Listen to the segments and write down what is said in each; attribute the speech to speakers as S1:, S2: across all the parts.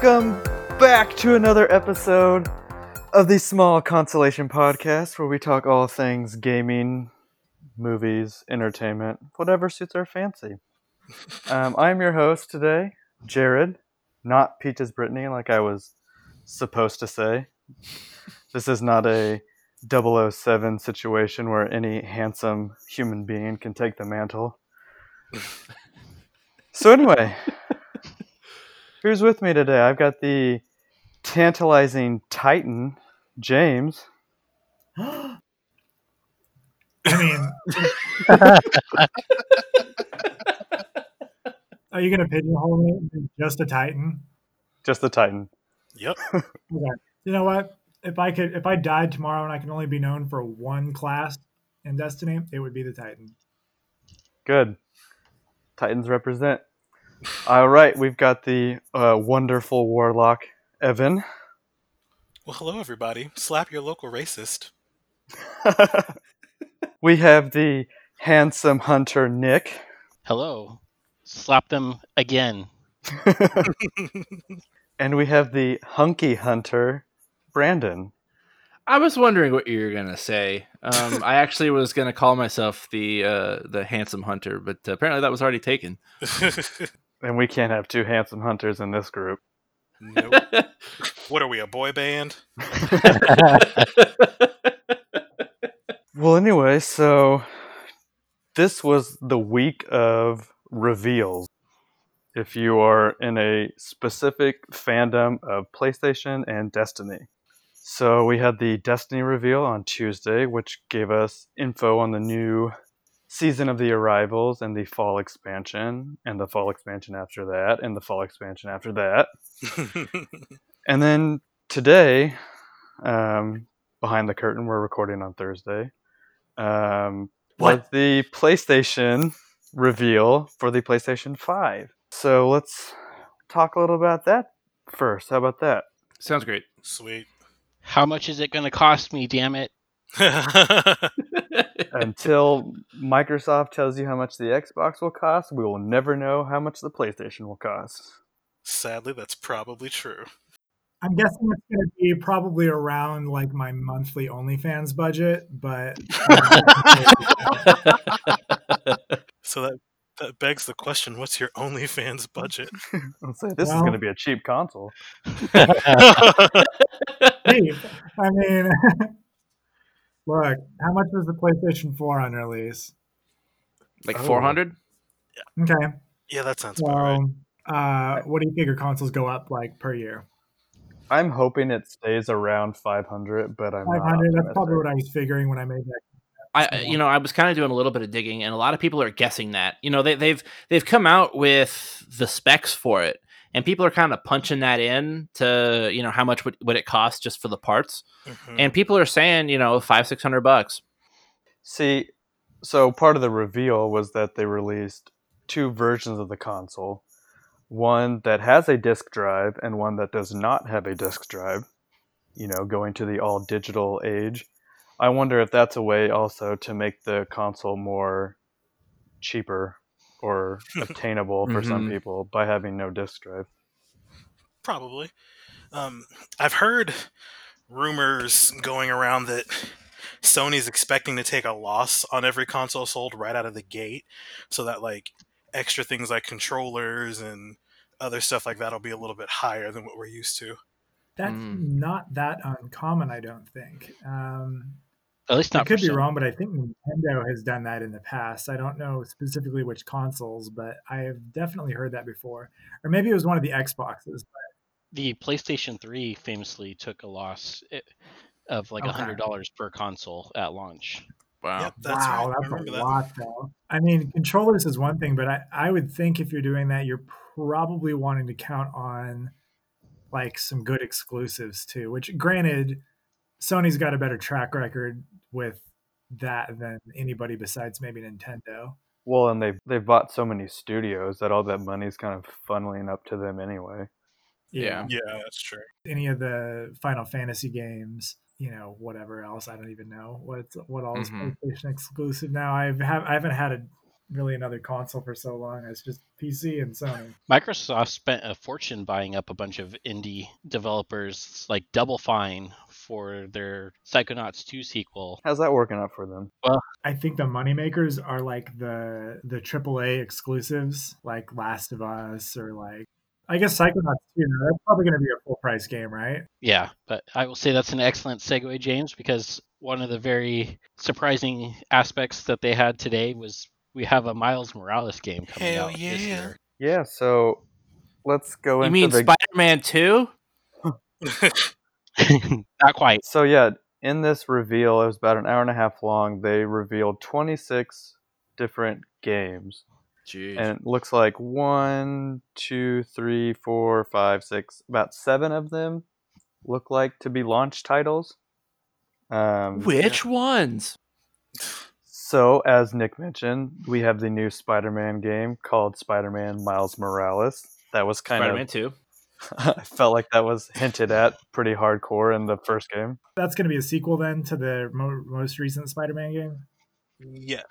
S1: Welcome back to another episode of the Small Consolation Podcast, where we talk all things gaming, movies, entertainment, whatever suits our fancy. Um, I'm your host today, Jared, not Peaches Brittany, like I was supposed to say. This is not a 007 situation where any handsome human being can take the mantle. So, anyway, who's with me today? I've got the tantalizing Titan, James.
S2: I mean, are you going to pigeonhole me just a Titan?
S1: Just the Titan.
S3: Yep.
S2: Okay. You know what? If I could, if I died tomorrow and I can only be known for one class in Destiny, it would be the Titan.
S1: Good. Titans represent. All right, we've got the uh, wonderful warlock, Evan.
S3: Well, hello, everybody. Slap your local racist.
S1: we have the handsome hunter, Nick.
S4: Hello. Slap them again.
S1: and we have the hunky hunter, Brandon.
S5: I was wondering what you were gonna say. Um, I actually was gonna call myself the uh, the handsome hunter, but apparently that was already taken.
S1: and we can't have two handsome hunters in this group.
S3: nope. what are we, a boy band?
S1: well, anyway, so this was the week of reveals. If you are in a specific fandom of PlayStation and Destiny. So we had the Destiny reveal on Tuesday, which gave us info on the new season of the arrivals and the fall expansion, and the fall expansion after that, and the fall expansion after that. and then today, um, behind the curtain, we're recording on Thursday. Um, was the PlayStation reveal for the PlayStation 5. So let's talk a little about that first. How about that?
S5: Sounds great.
S3: Sweet.
S4: How much is it going to cost me, damn it?
S1: Until Microsoft tells you how much the Xbox will cost, we will never know how much the PlayStation will cost.
S3: Sadly, that's probably true.
S2: I'm guessing it's going to be probably around like my monthly OnlyFans budget, but
S3: so that that begs the question: What's your OnlyFans budget?
S1: I'll say this
S2: Well-
S1: is going to be a cheap console.
S2: cheap. I mean, look, how much was the PlayStation 4 on release?
S5: Like
S1: Oh.
S5: four hundred.
S2: Okay,
S3: yeah, that sounds about right.
S2: uh, what do you figure consoles go up like per year?
S1: I'm hoping it stays around 500, but I'm not
S2: 500. That's probably what I was figuring when I made that.
S5: I, you know, I was kind of doing a little bit of digging, and a lot of people are guessing that. You know, they, they've they've come out with the specs for it, and people are kind of punching that in to you know how much would, would it cost just for the parts,
S3: Mhm.
S5: and people are saying you know five six hundred bucks.
S1: See, so part of the reveal was that they released two versions of the console one that has a disk drive and one that does not have a disk drive, you know, going to the all digital age. I wonder if that's a way also to make the console more cheaper or obtainable for some
S5: Mhm.
S1: people by having no disk drive.
S3: Probably. Um, I've heard rumors going around that Sony's expecting to take a loss on every console sold right out of the gate, so that like extra things like controllers and other stuff like that will be a little bit higher than what we're used to.
S2: That's
S5: Mm.
S2: not that uncommon, I don't think. Um,
S4: At least not.
S2: I
S4: could
S2: be
S4: some.
S2: wrong, but I think Nintendo has done that in the past. I don't know specifically which consoles, but I have definitely heard that before. Or maybe it was one of the Xboxes.
S4: The PlayStation 3 famously took a loss eh, of like a
S2: Okay.
S4: hundred dollars per console at launch.
S5: Wow.
S3: Yep, that's
S2: wow,
S3: right.
S2: That's a
S3: that.
S2: lot, though. I mean, controllers is one thing, but I, I would think if you're doing that, you're probably wanting to count on like some good exclusives too. Which, granted, Sony's got a better track record with that than anybody besides maybe Nintendo.
S1: Well, and they've they've bought so many studios that all that money's kind of funneling up to them anyway.
S5: Yeah.
S3: Yeah, that's true.
S2: any of the Final Fantasy games, you know, whatever else. I don't even know what what all is
S5: Mhm.
S2: PlayStation exclusive now. I've have I haven't had a really another console for so long. It's just PC and Sony.
S4: Microsoft spent a fortune buying up a bunch of indie developers like Double Fine for their Psychonauts 2 sequel.
S1: How's that working out for them?
S2: Well, I think the moneymakers are like the the AAA exclusives, like Last of Us or like I guess Psychonauts 2. That's probably going to be a full price game, right?
S4: Yeah, but I will say that's an excellent segue, James, because one of the very surprising aspects that they had today was we have a Miles Morales game coming
S3: Hell
S4: out this year.
S1: Yeah, so let's go
S5: You
S1: into
S5: mean
S1: the
S5: Spider Man 2?
S4: Not quite.
S1: So yeah, in this reveal, it was about an hour and a half long. They revealed 26 different games,
S5: Jeez.
S1: and it looks like one, two, three, four, five, six, about seven of them look like to be launch titles. Um,
S5: Which ones?
S1: so, as Nick mentioned, we have the new Spider-Man game called Spider-Man Miles Morales. That was kind of
S5: Spider Man
S1: of
S5: 2.
S1: I felt like that was hinted at pretty hardcore in the first game.
S2: That's going to be a sequel then to the mo- most recent Spider-Man game.
S3: yeah.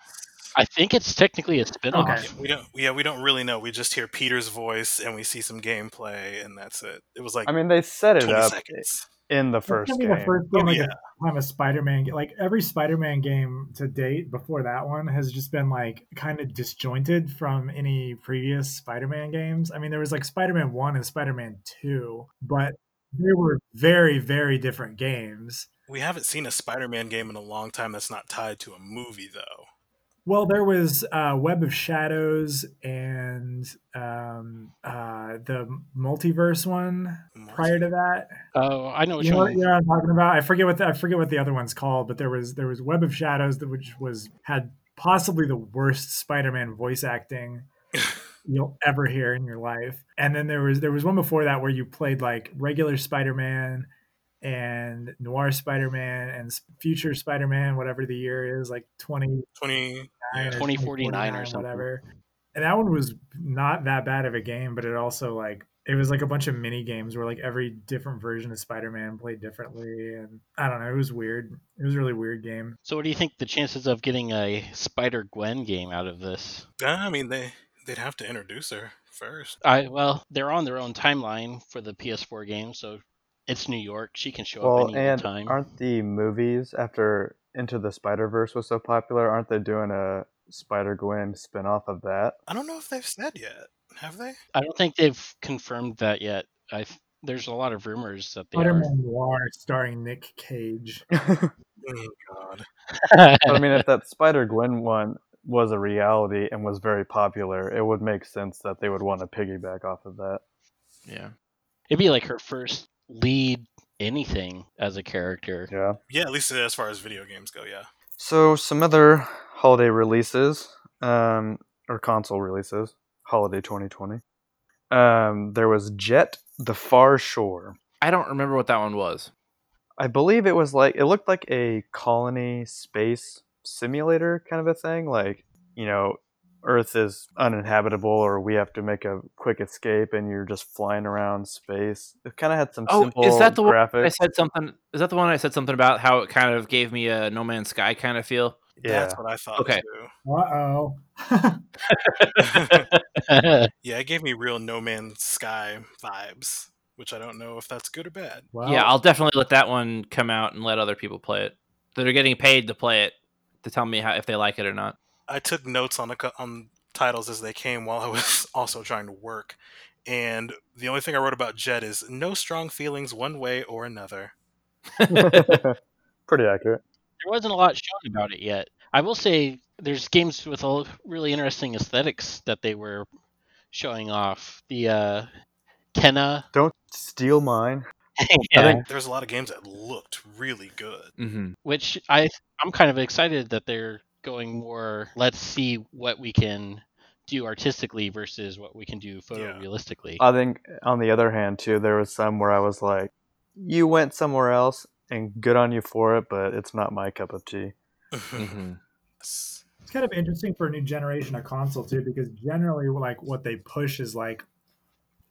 S4: I think it's technically a spin-off.
S2: Okay.
S3: We don't. Yeah, we don't really know. We just hear Peter's voice and we see some gameplay, and that's it. It was like
S1: I mean, they set it up
S3: seconds.
S1: In the first game.
S2: the first
S3: Oh,
S2: game like
S3: yeah.
S2: a time a Spider-Man ga- like every Spider-Man game to date before that one has just been like kind of disjointed from any previous Spider-Man games. I mean, there was like Spider-Man 1 and Spider-Man 2, but they were very very different games.
S3: We haven't seen a Spider-Man game in a long time that's not tied to a movie, though.
S2: Well, there was uh, Web of Shadows and um, uh, the multiverse one prior to that.
S4: Oh, I know what
S2: you know,
S4: what,
S2: you know what I'm talking about. I forget what the, I forget what the other one's called, but there was there was Web of Shadows that which was had possibly the worst Spider-Man voice acting. you'll ever hear in your life. And then there was there was one before that where you played like regular Spider-Man and Noir Spider-Man and Future Spider-Man, whatever the year is, like 20, 20
S4: 2049 or something.
S2: whatever. And that one was not that bad of a game, but it also like it was like a bunch of mini games where like every different version of Spider-Man played differently, and I don't know, it was weird. It was a really weird game.
S4: So, what do you think the chances of getting a Spider Gwen game out of this?
S3: Uh, I mean, they they'd have to introduce her first.
S4: I well, they're on their own timeline for the PS4 game, so it's New York. She can show
S1: Well,
S4: up any
S1: and
S4: time.
S1: aren't the movies after Into the Spider Verse was so popular? Aren't they doing a Spider Gwen spin off of that?
S3: I don't know if they've said yet. Have they?
S4: I don't think they've confirmed that yet. I there's a lot of rumors that they
S2: Spider-Man Noir starring Nick Cage.
S3: Oh God.
S1: I mean, if that Spider Gwen one was a reality and was very popular, it would make sense that they would want to piggyback off of that.
S5: Yeah.
S4: It'd be like her first lead anything as a character.
S1: Yeah.
S3: Yeah, at least as far as video games go. Yeah.
S1: So some other holiday releases, um, or console releases, holiday 2020. Um, there was Jet: The Far Shore.
S5: I don't remember what that one was.
S1: I believe it was like it looked like a colony space simulator kind of a thing. Like you know, Earth is uninhabitable, or we have to make a quick escape, and you're just flying around space. It kind of had some
S5: Oh,
S1: simple
S5: is that the one. I said something? Is that the one I said something about how it kind of gave me a No Man's Sky kind of feel?
S1: yeah,
S3: That's what I thought.
S5: Okay.
S3: Too.
S2: Uh oh.
S3: Yeah, it gave me real No Man's Sky vibes, which I don't know if that's good or bad.
S2: well,
S5: yeah, I'll definitely let that one come out and let other people play it that are getting paid to play it to tell me how if they like it or not.
S3: I took notes on the co- on titles as they came while I was also trying to work, and the only thing I wrote about Jet is no strong feelings one way or another.
S1: pretty accurate.
S4: there wasn't a lot shown about it yet. I will say there's games with a really interesting aesthetics that they were showing off. The uh, Kena.
S1: Don't steal mine.
S4: yeah,
S1: think-
S3: There's a lot of games that looked really good.
S5: Mm-hmm.
S4: which I I'm kind of excited that they're going more. Let's see what we can do artistically versus what we can do photorealistically.
S1: I think on the other hand too, there was some where I was like, "You went somewhere else, and good on you for it, but it's not my cup of tea."
S5: Mm-hmm.
S2: it's kind of interesting for a new generation of console too, because generally, like what they push is like,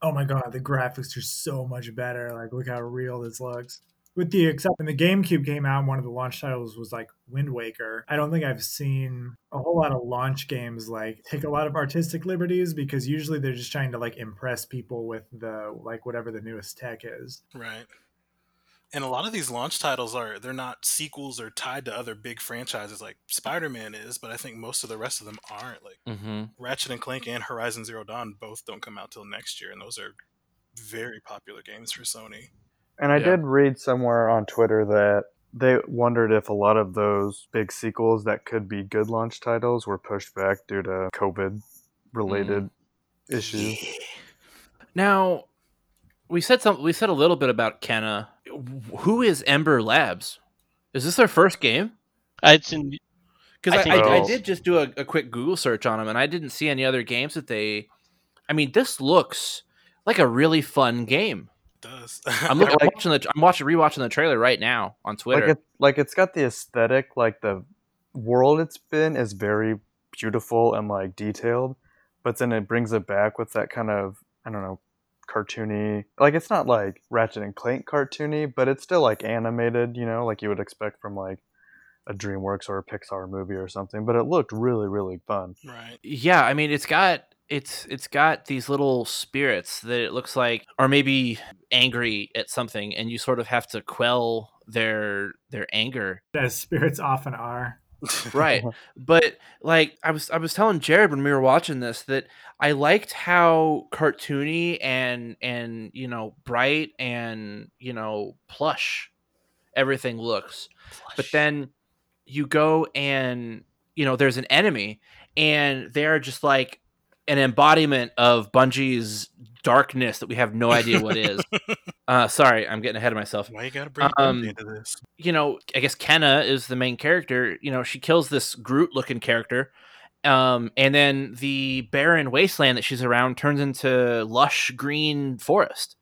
S2: oh my god, the graphics are so much better. Like, look how real this looks. With the except when the GameCube came out, one of the launch titles was like Wind Waker. I don't think I've seen a whole lot of launch games like take a lot of artistic liberties because usually they're just trying to like impress people with the like whatever the newest tech is.
S3: Right. And a lot of these launch titles are they're not sequels or tied to other big franchises like Spider-Man is, but I think most of the rest of them aren't. Like
S5: Mm-hmm.
S3: Ratchet and Clank and Horizon Zero Dawn both don't come out till next year, and those are very popular games for Sony.
S1: And I
S5: Yeah.
S1: did read somewhere on Twitter that they wondered if a lot of those big sequels that could be good launch titles were pushed back due to COVID related issues.
S5: Now, we said some. We said a little bit about Kena. Who is Ember Labs? Is this their first game?
S4: Uh, it's in
S5: Because
S4: I
S5: I, I, I did just do a, a quick Google search on them, and I didn't see any other games that they. I mean, this looks like a really fun game.
S3: It does.
S5: I'm looking, I'm
S1: like-
S5: watching the, I'm watching, rewatching the trailer right now on Twitter.
S1: Like it, like it's got the aesthetic, like the world it's been is very beautiful and like detailed, but then it brings it back with that kind of I don't know cartoony. Like it's not like Ratchet and Clank cartoony, but it's still like animated, you know, like you would expect from like a DreamWorks or a Pixar movie or something. But it looked really, really fun.
S3: right.
S5: yeah, I mean, it's got it's it's got these little spirits that it looks like are maybe angry at something, and you sort of have to quell their their anger.
S2: As spirits often are.
S5: right. But like i was i was telling jared when we were watching this that i liked how cartoony and and you know bright and you know plush everything looks. But then you go and you know there's an enemy and they're just like an embodiment of bungie's darkness that we have no idea what is uh sorry i'm getting ahead of myself
S3: Why you gotta bring
S5: Um,
S3: Bungie into this?
S5: you know, I guess Kena is the main character. You know, she kills this Groot looking character. Um, and then the barren wasteland that she's around turns into lush green forest.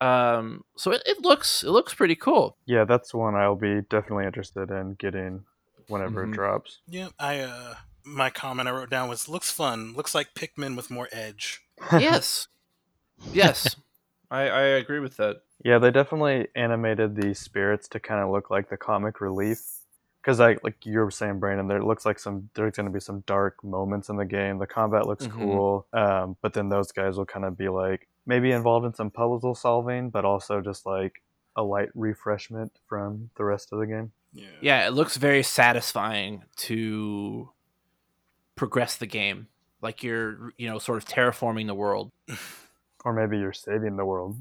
S5: Um, so it, it looks it looks pretty cool.
S1: Yeah, that's one I'll be definitely interested in getting whenever
S5: Mhm.
S1: it drops.
S3: Yeah, I uh my comment I wrote down was looks fun. Looks like Pikmin with more edge.
S5: yes, yes, I, I agree with that.
S1: Yeah, they definitely animated the spirits to kind of look like the comic relief. Because, like, like you were saying, Brandon, there looks like some there's going to be some dark moments in the game. The combat looks
S5: Mhm.
S1: cool, um, but then those guys will kind of be like maybe involved in some puzzle solving, but also just like a light refreshment from the rest of the game.
S3: Yeah.
S5: Yeah, it looks very satisfying to progress the game. Like you're, you know, sort of terraforming the world.
S1: Or maybe you're saving the world.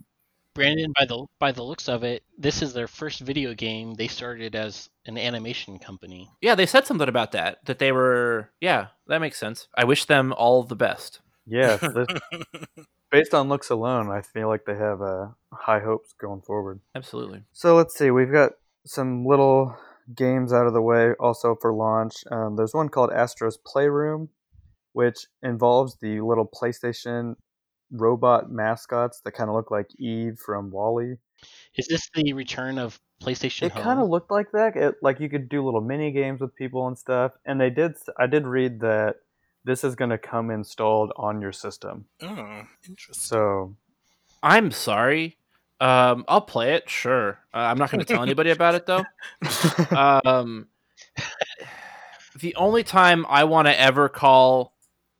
S4: Brandon. By the by the looks of it, this is their first video game. They started as an animation company.
S5: Yeah, they said something about that. That they were. Yeah, that makes sense. I wish them all the best.
S1: Yeah, this, based on looks alone, I feel like they have uh, high hopes going forward.
S5: Absolutely.
S1: So let's see. We've got some little games out of the way also for launch. Um, there's one called Astro's Playroom, which involves the little PlayStation robot mascots that kind of look like Eve from WALL-E.
S4: Is this the return of PlayStation
S1: It kind of looked like that. It like you could do little mini games with people and stuff. And they did. I did read that this is going to come installed on your system.
S3: Oh, interesting.
S1: So
S5: I'm sorry. Um, I'll play it. Sure. Uh, I'm not going to tell anybody about it though. Um, the only time I want to ever call,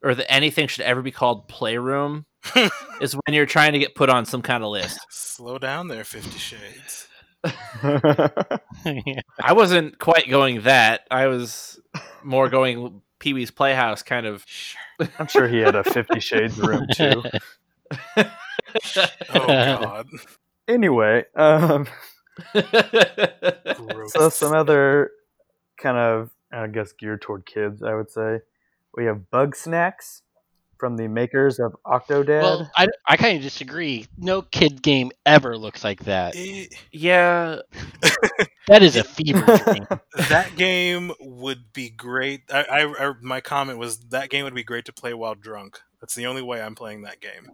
S5: or that anything should ever be called playroom, is when you're trying to get put on some kind of list.
S3: Slow down there, Fifty Shades.
S5: I wasn't quite going that. I was more going Pee Wee's Playhouse kind of.
S1: I'm sure he had a Fifty Shades room too.
S3: Oh God,
S1: Anyway, um, so some other kind of I guess geared toward kids, I would say. We have Bugsnax from the makers of Octodad.
S4: well, I, I kind of disagree. No kid game ever looks like that.
S3: It-
S5: yeah,
S4: That is a fever dream.
S3: that game would be great. I, I, I my comment was that game would be great to play while drunk. That's the only way I'm playing that game.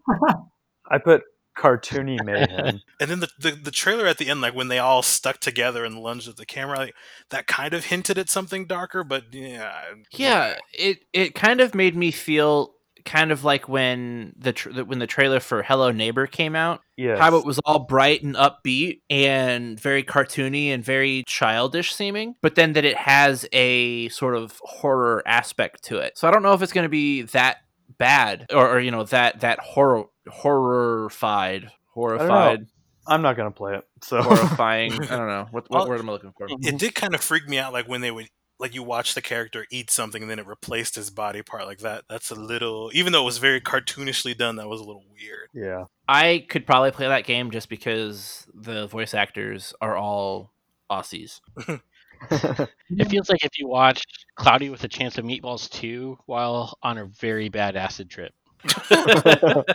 S1: I put cartoony mayhem.
S3: And then the, the the trailer at the end, like when they all stuck together and lunged at the camera, like, that kind of hinted at something darker. But yeah,
S5: yeah. It it kind of made me feel kind of like when the tr- when the trailer for Hello Neighbor came out.
S1: Yes.
S5: How it was all bright and upbeat and very cartoony and very childish seeming, but then that it has a sort of horror aspect to it. So I don't know if it's going to be that bad or, or you know that that horror horrified horrified
S1: I'm not gonna play it. So
S5: horrifying. I don't know what, what
S3: Well,
S5: word am I looking for.
S3: It did kind of freak me out, like when they would like you watch the character eat something and then it replaced his body part like that. That's a little, even though it was very cartoonishly done, that was a little weird.
S1: yeah.
S5: I could probably play that game just because the voice actors are all Aussies.
S4: It feels like if you watched Cloudy with a Chance of Meatballs 2 while on a very bad acid trip.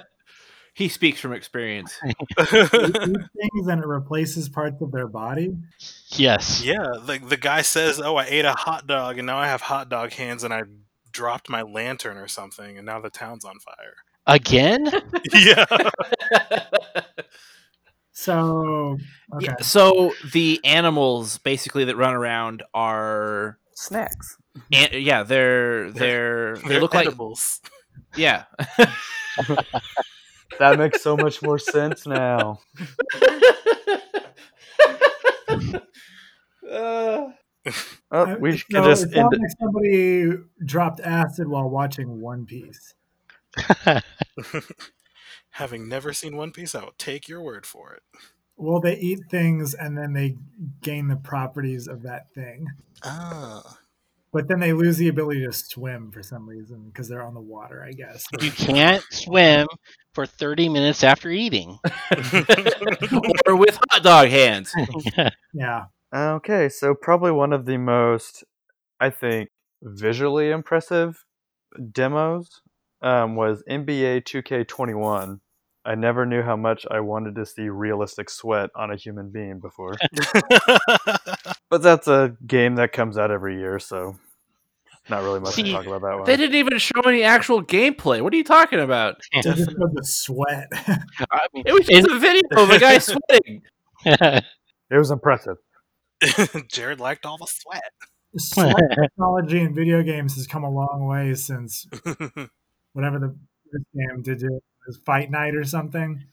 S5: he speaks from experience.
S2: Things and it replaces parts of their body.
S4: Yes.
S3: Yeah, like the guy says, "Oh, I ate a hot dog and now I have hot dog hands and I dropped my lantern or something and now the town's on fire."
S4: Again?
S3: yeah.
S2: So okay.
S5: Yeah, so the animals basically that run around are
S1: Snacks.
S5: an- yeah, they're they're they
S3: They're
S5: look like
S3: edibles.
S5: yeah.
S1: That makes so much more sense now.
S5: Uh,
S1: Oh,
S2: I-
S1: we
S2: so
S1: could just
S2: it
S1: end
S2: like somebody dropped acid while watching One Piece.
S3: Having never seen One Piece, I will take your word for it.
S2: Well, they eat things and then they gain the properties of that thing,
S3: Ah.
S2: but then they lose the ability to swim for some reason because they're on the water. I guess.
S4: You can't swim for 30 minutes after eating.
S5: or with hot dog hands.
S2: Yeah.
S1: Okay, so probably one of the most, I think, visually impressive demos um, was NBA 2K21. I never knew how much I wanted to see realistic sweat on a human being before. but that's a game that comes out every year, so not really much to talk about that one.
S5: They didn't even show any actual gameplay. What are you talking about?
S2: They just the sweat.
S4: I mean,
S5: It was just a video of a guy sweating.
S1: It was impressive.
S3: Jared liked all the sweat.
S2: sweat technology in video games has come a long way since whatever the first game did you was Fight Night or something.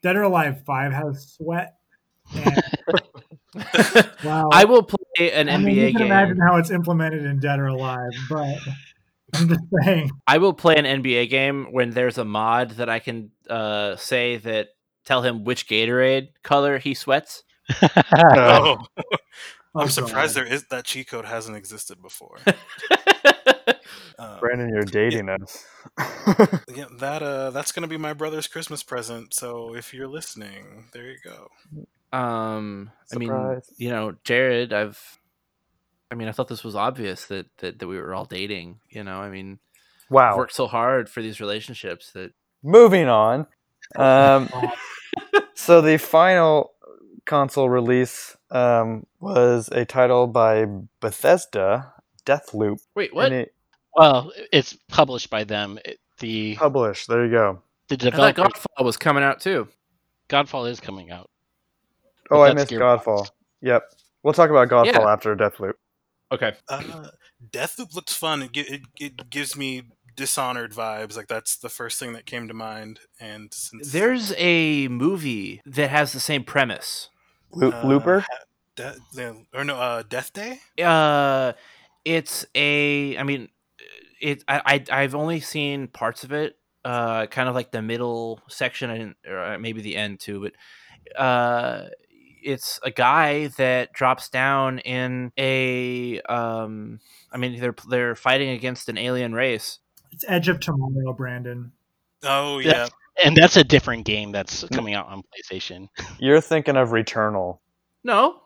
S2: Dead or Alive Five has sweat. And, wow.
S5: I will play an
S2: I mean, you
S5: NBA
S2: can
S5: game.
S2: imagine how it's implemented in Dead or Alive, but I'm just saying.
S5: I will play an NBA game when there's a mod that I can uh, say that tell him which Gatorade color he sweats.
S3: oh,
S2: Oh,
S3: I'm surprised there is that cheat code hasn't existed before. Um,
S1: Brandon, you're dating us.
S3: yeah, that uh, that's gonna be my brother's Christmas present. So if you're listening, there you go.
S5: Um, I mean, you know, Jared, I've, I mean, I thought this was obvious that that, that we were all dating. You know, I mean, wow, I've
S1: wow.
S5: worked so hard for these relationships that
S1: Moving on. Um, so the final console release um, was a title by Bethesda, Deathloop.
S5: wait, what?
S1: And it
S4: well, it's published by them. It- The
S1: published. There you go.
S4: the
S5: I thought
S4: developer
S5: Godfall was coming out too.
S4: Godfall is coming out.
S1: Oh, I
S4: that's
S1: missed
S4: Gearbox.
S1: Godfall. Yep. We'll talk about Godfall
S5: Yeah.
S1: after Deathloop.
S5: Okay.
S3: Uh, Deathloop looks fun. It, gi- it it gives me Dishonored vibes. Like that's the first thing that came to mind. And since
S5: There's a movie that has the same premise.
S1: Lo-
S3: uh,
S1: Looper?
S3: De- the- or no, uh, Death Day.
S5: Uh, it's a. I mean, it. I, I I've only seen parts of it. Uh, kind of like the middle section and or uh, maybe the end too. But uh, it's a guy that drops down in a. Um, I mean, they're they're fighting against an alien race.
S2: It's Edge of Tomorrow, Brandon.
S3: Oh
S4: Yeah.
S3: yeah,
S4: And that's a different game that's coming out on PlayStation.
S1: You're thinking of Returnal.
S5: No.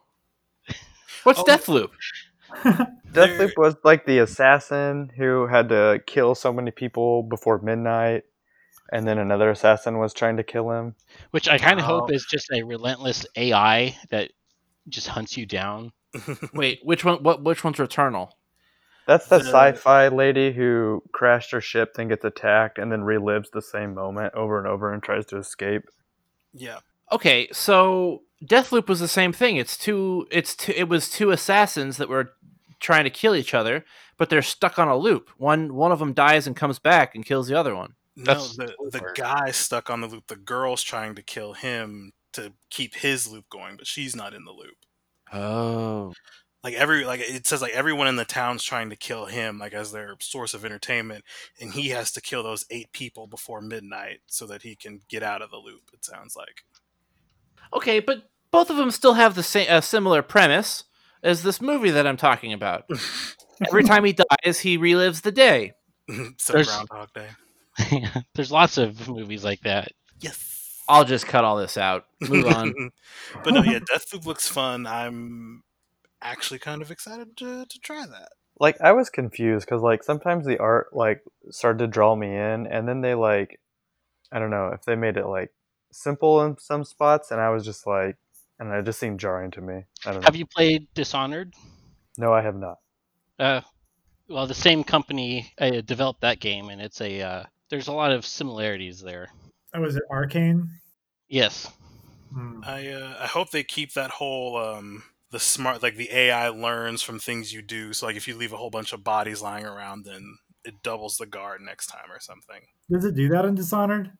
S5: What's
S3: Oh,
S5: Deathloop?
S3: There-
S1: Deathloop was like the assassin who had to kill so many people before midnight, and then another assassin was trying to kill him.
S4: Which I kind of hope
S3: Oh.
S4: is just a relentless AI that just hunts you down.
S5: Wait, which one? What? Which one's Returnal?
S1: That's the
S3: The-
S1: sci-fi lady who crashed her ship, then gets attacked, and then relives the same moment over and over and tries to escape.
S3: yeah.
S5: Okay, so Deathloop was the same thing. It's two. It's two. It was two assassins that were trying to kill each other, but they're stuck on a loop. One one of them dies and comes back and kills the other one.
S3: No,
S4: That's
S3: the the
S4: over.
S3: guy stuck on the loop. The girl's trying to kill him to keep his loop going, but she's not in the loop.
S5: Oh.
S3: Like every like it says like everyone in the town's trying to kill him like as their source of entertainment, and he has to kill those eight people before midnight so that he can get out of the loop. It sounds like.
S5: Okay, but both of them still have the same a similar premise as this movie that I'm talking about. Every time he dies, he relives the day.
S3: so
S4: There's-
S3: Groundhog Day.
S4: There's lots of movies like that.
S3: Yes.
S5: I'll just cut all this out. Move on.
S3: but no, yeah, Deathloop looks fun. I'm actually kind of excited to, to try that.
S1: Like I was confused because like sometimes the art like started to draw me in, and then they like, I don't know if they made it like simple in some spots, and I was just like, and it just seemed jarring to me. I don't know.
S4: Have you played Dishonored?
S1: No, I have not.
S4: Uh, well, the same company uh, developed that game, and it's a uh, there's a lot of similarities there.
S2: Oh, was it Arkane?
S4: Yes,
S2: Hmm.
S3: I uh, I hope they keep that whole um the smart like the AI learns from things you do. So like if you leave a whole bunch of bodies lying around, then it doubles the guard next time or something.
S2: Does it do that in Dishonored?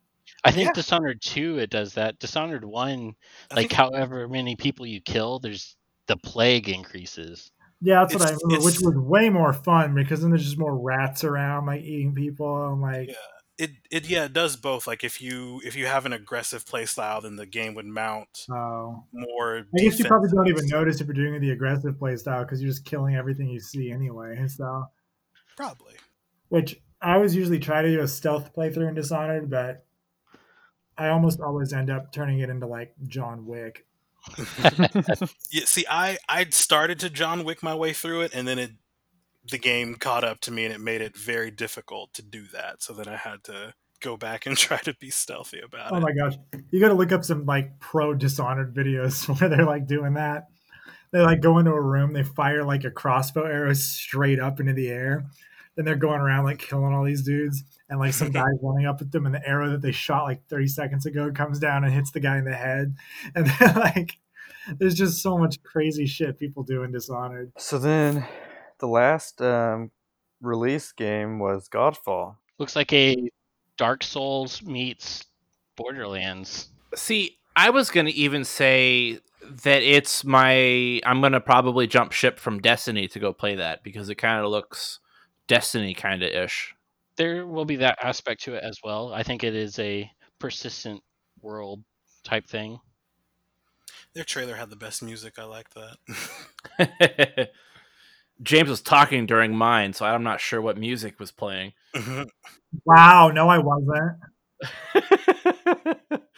S4: I think
S3: Yeah.
S4: Dishonored two it does that. Dishonored one,
S3: I
S4: like
S3: think-
S4: however many people you kill, there's the plague increases.
S2: Yeah, that's what I remember, which was way more fun because then there's just more rats around, like eating people, and like
S3: Yeah. it it yeah it does both. Like if you if you have an aggressive play style, then the game would mount
S2: oh.
S3: more.
S2: I guess you probably don't even notice if you're doing the aggressive play style because you're just killing everything you see anyway. So,
S3: Probably.
S2: which I always usually try to do a stealth playthrough in Dishonored, but I almost always end up turning it into like John Wick.
S3: Yeah, see, I I started to John Wick my way through it, and then it the game caught up to me, and it made it very difficult to do that. So then I had to go back and try to be stealthy about
S2: Oh
S3: it.
S2: Oh my gosh, you got to look up some like pro Dishonored videos where they're like doing that. They like go into a room, they fire like a crossbow arrow straight up into the air. Then they're going around like killing all these dudes, and like some guys running up at them, and the arrow that they shot like 30 seconds ago comes down and hits the guy in the head. And then like, there's just so much crazy shit people do in Dishonored.
S1: So then, the last um, release game was Godfall.
S4: Looks like a Dark Souls meets Borderlands.
S5: See, I was gonna even say that it's my. I'm gonna probably jump ship from Destiny to go play that because it kind of looks Destiny kind of ish.
S4: There will be that aspect to it as well. I think it is a persistent world type thing.
S3: Their trailer had the best music. I like that.
S5: James was talking during mine, so I'm not sure what music was playing.
S2: Wow, no, I wasn't.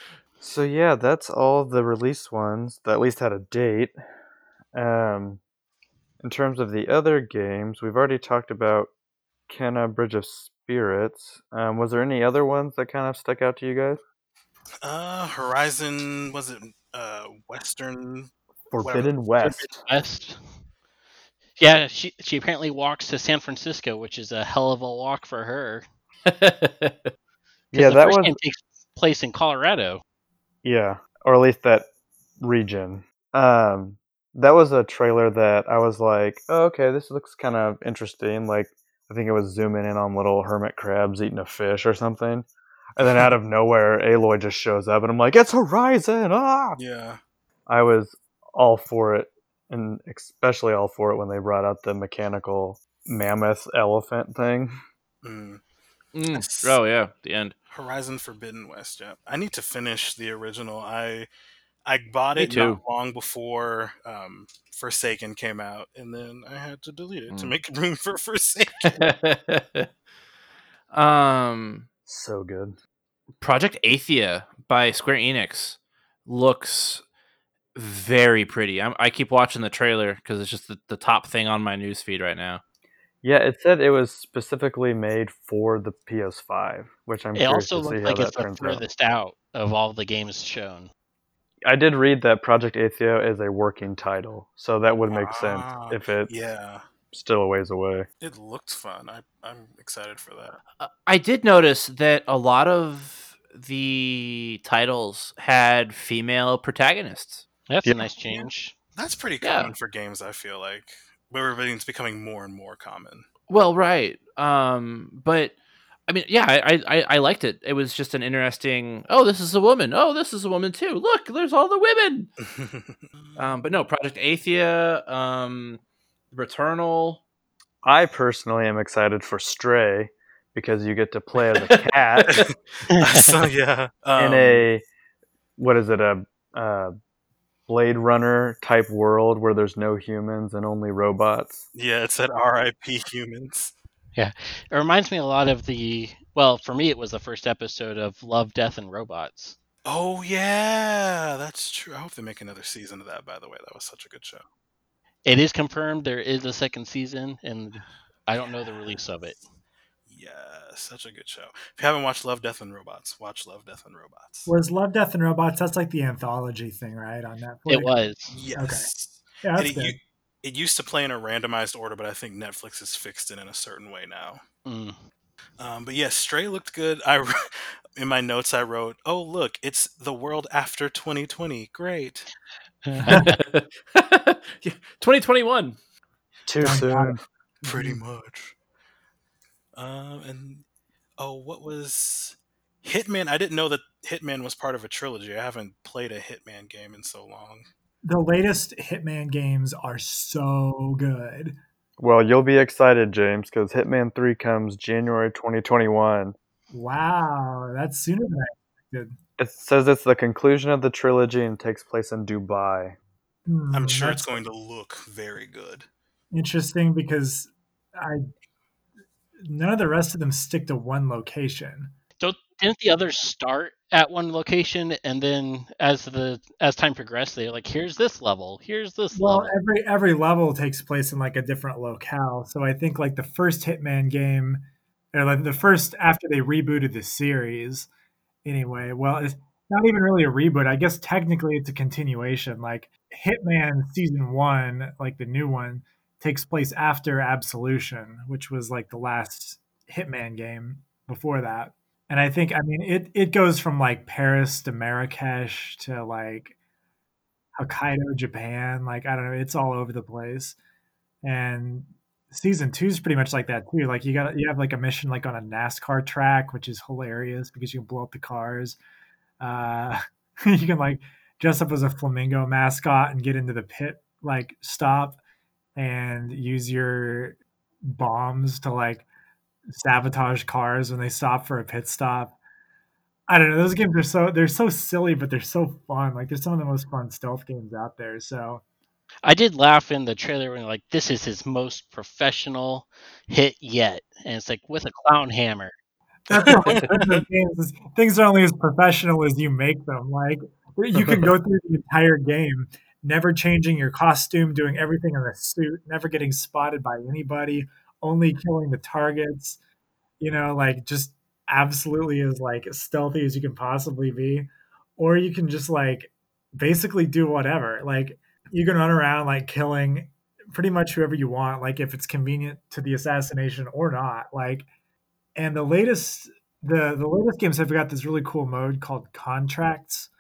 S1: So yeah, that's all the release ones that at least had a date. Um, in terms of the other games, we've already talked about Kena Bridge of Spirits. Um, was there any other ones that kind of stuck out to you guys?
S3: uh, Horizon was it uh Western?
S1: Forbidden West.
S4: West. Yeah, she she apparently walks to San Francisco, which is a hell of a walk for her.
S1: Yeah, that
S4: first
S1: was
S4: game takes place in Colorado.
S1: yeah, or at least that region. Um, that was a trailer that I was like, oh, okay, this looks kind of interesting. Like, I think it was zooming in on little hermit crabs eating a fish or something. And then out of nowhere, Aloy just shows up, and I'm like, it's Horizon! Ah!
S3: Yeah.
S1: I was all for it, and especially all for it when they brought out the mechanical mammoth elephant thing.
S3: Mm.
S5: Mm, Oh yeah, the end.
S3: Horizon Forbidden West. Yeah, I need to finish the original. I I bought
S5: Me
S3: it
S5: too.
S3: not long before um, Forsaken came out, and then I had to delete it to
S5: Mm.
S3: make room for Forsaken.
S5: um,
S1: So good.
S5: Project Athia by Square Enix looks very pretty. I'm, I keep watching the trailer because it's just the, the top thing on my news feed right now.
S1: Yeah, it said it was specifically made for the PS5, which I'm
S4: It
S1: curious
S4: also
S1: to
S4: looks
S1: how
S4: like it's the
S1: turns out.
S4: furthest out of all the games shown.
S1: I did read that Project Athia is a working title, so that would make
S3: Ah,
S1: sense if it's
S3: yeah,
S1: still a ways away.
S3: it looked fun. I I'm excited for that.
S5: Uh, I did notice that a lot of the titles had female protagonists.
S4: That's
S1: Yeah.
S4: a nice change.
S3: That's pretty
S5: Yeah.
S3: common for games. I feel like where everything's becoming more and more common.
S5: Well, right. Um, but I mean, yeah, I, I I liked it. It was just an interesting. Oh, this is a woman. Oh, this is a woman too. Look, there's all the women. Um, but no, Project Athia, um, Returnal.
S1: I personally am excited for Stray because you get to play as a cat
S3: so yeah, um,
S1: in a what is it a, a Blade Runner type world where there's no humans and only robots.
S3: yeah, it said R.I.P. humans.
S4: It reminds me a lot of the well, for me, it was the first episode of Love, Death, and Robots.
S3: Oh yeah, that's true. I hope they make another season of that. By the way, that was such a good show.
S4: It is confirmed there is a second season, and I don't know the release of it.
S3: Yeah, such a good show. If you haven't watched Love, Death, and Robots, watch Love, Death, and Robots.
S2: Was Love, Death, and Robots? That's like the anthology thing, right? On Netflix.
S4: It was.
S3: Yes. Okay.
S2: Yeah,
S3: And
S2: that's
S3: it,
S2: good.
S3: U- it used to play in a randomized order, but I think Netflix has fixed it in a certain way now.
S4: Mm.
S3: Um, but yes, Stray looked good. I in my notes I wrote, "Oh look, it's the world after 2020. Great."
S5: 2021.
S1: Too soon.
S3: Pretty much. Um, and oh, what was Hitman? I didn't know that Hitman was part of a trilogy. I haven't played a Hitman game in so long.
S2: The latest Hitman games are so good.
S1: Well, you'll be excited, James, because Hitman 3 comes January 2021.
S2: Wow, that's sooner than I expected.
S1: It says it's the conclusion of the trilogy and takes place in Dubai.
S2: Hmm,
S3: I'm sure it's going to look very good.
S2: interesting because I none of the rest of them stick to one location.
S4: Don't didn't the others start at one location and then as the as time progressed they're like here's this level here's this
S2: Well,
S4: level
S2: every every level takes place in like a different locale. So I think like the first Hitman game, or like the first after they rebooted the series, anyway. Well, it's not even really a reboot. I guess technically it's a continuation. Like Hitman season one, like the new one, takes place after Absolution, which was like the last Hitman game before that. And I think I mean it it goes from like Paris to Marrakesh to like Hokkaido, Japan. Like I don't know, it's all over the place. And season two is pretty much like that too. Like you got you have like a mission like on a NASCAR track, which is hilarious because you can blow up the cars. Uh, you can like dress up as a flamingo mascot and get into the pit like stop and use your bombs to like sabotage cars when they stop for a pit stop. I don't know. Those games are so they're so silly, but they're so fun. Like they're some of the most fun stealth games out there. So
S4: I did laugh in the trailer when like this is his most professional hit yet and it's like with a clown hammer
S2: that's the whole point of those games. is Things are only as professional as you make them. Like you can go through the entire game, never changing your costume, doing everything in a suit, never getting spotted by anybody, only killing the targets. You know, like just absolutely as like as stealthy as you can possibly be, or you can just like basically do whatever. Like you can run around like killing pretty much whoever you want, like if it's convenient to the assassination or not. Like, and the latest the the latest games have got this really cool mode called contracts,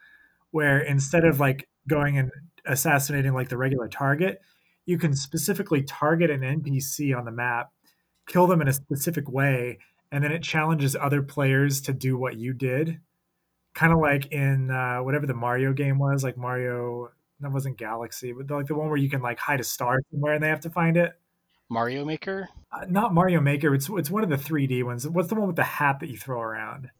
S2: where instead of like going and assassinating like the regular target, you can specifically target an NPC on the map, kill them in a specific way, and then it challenges other players to do what you did. Kind of like in uh, whatever the Mario game was, like Mario. That wasn't Galaxy, but like the one where you can like hide a star somewhere and they have to find it.
S4: Mario Maker
S2: Uh, not Mario Maker. It's it's one of the 3D ones. What's the one with the hat that you throw around?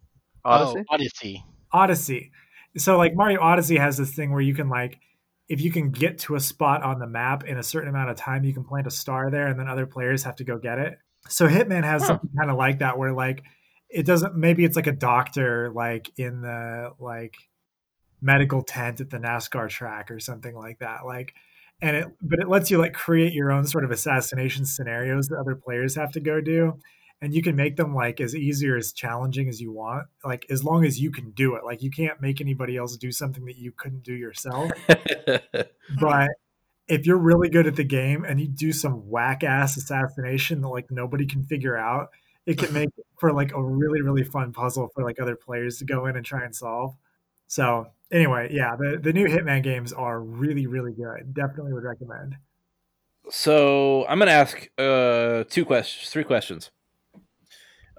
S1: Odyssey?
S4: oh Odyssey
S2: Odyssey. So like Mario Odyssey has this thing where you can like if you can get to a spot on the map in a certain amount of time, you can plant a star there and then other players have to go get it. So Hitman has
S5: Huh.
S2: something kind of like that where like it doesn't maybe it's like a doctor like in the like medical tent at the NASCAR track or something like that. Like and it but it lets you like create your own sort of assassination scenarios that other players have to go do and you can make them like as easy or as challenging as you want like as long as you can do it. Like you can't make anybody else do something that you couldn't do yourself. But if you're really good at the game and you do some whack ass assassination that like nobody can figure out it can make for like a really really fun puzzle for like other players to go in and try and solve. So anyway yeah the, the new hitman games are really really good. Definitely would recommend.
S5: So I'm gonna ask uh, two questions, three questions.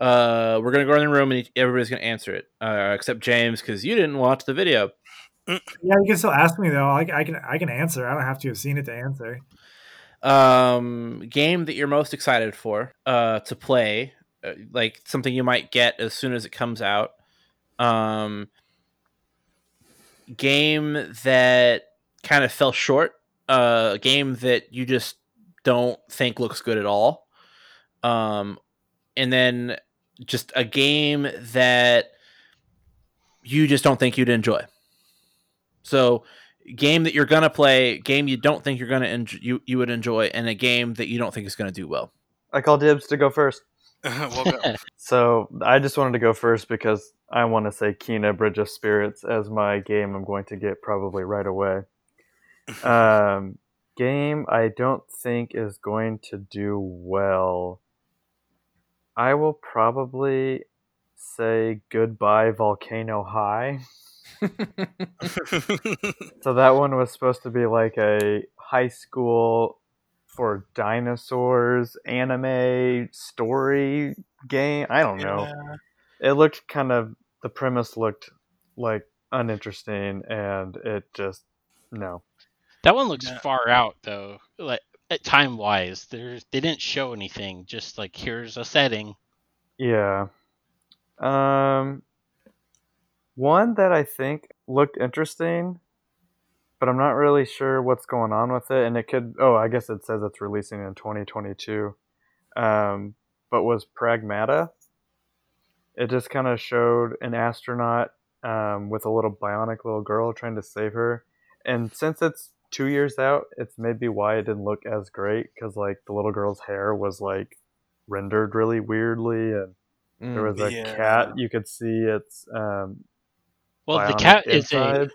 S5: Uh, we're gonna go in the room and everybody's gonna answer it, uh, except James because you didn't watch the video.
S2: Yeah, you can still ask me though. I, I can I can answer. I don't have to have seen it to answer.
S5: Um, game that you're most excited for uh, to play, uh, like something you might get as soon as it comes out. Um, game that kind of fell short. Uh, a game that you just don't think looks good at all. Um, and then just a game that you just don't think you'd enjoy. So, game that you're gonna play, game you don't think you're gonna enjoy, you you would enjoy, and a game that you don't think is gonna do well.
S1: I call dibs to go first.
S3: well, go.
S1: So I just wanted to go first because I want to say Kena Bridge of Spirits as my game I'm going to get probably right away. Um, game I don't think is going to do well. I will probably say goodbye Volcano High. So that one was supposed to be like a high school for dinosaurs anime story game. I don't know.
S3: Yeah.
S1: It looked kind of the premise looked like uninteresting and it just no.
S4: That one looks
S3: Yeah.
S4: far out though, like time wise. They didn't show anything. Just like here's a setting.
S1: Yeah. Um one that I think looked interesting, but I'm not really sure what's going on with it and it could oh, I guess it says it's releasing in 2022. Um but was Pragmata. It just kind of showed an astronaut um, with a little bionic little girl trying to save her. And since it's two years out, it's maybe why it didn't look as great because like the little girl's hair was like rendered really weirdly, and there was a
S3: Yeah.
S1: cat you could see its um,
S4: Well, the
S1: bionic
S4: cat is a
S1: insides.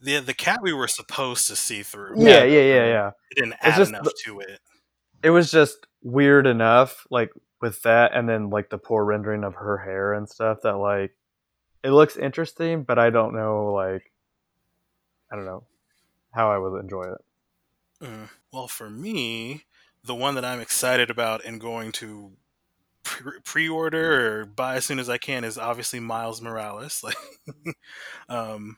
S3: The the cat we were supposed to see through.
S1: Yeah, yeah, yeah, yeah.
S3: It didn't add
S1: just
S3: enough to it.
S1: It was just weird enough, like with that, and then like the poor rendering of her hair and stuff. That like it looks interesting, but I don't know, like I don't know how I would enjoy it.
S3: Mm. Well, for me, the one that I'm excited about and going to pre- pre-order or buy as soon as I can is obviously Miles Morales. Like, um,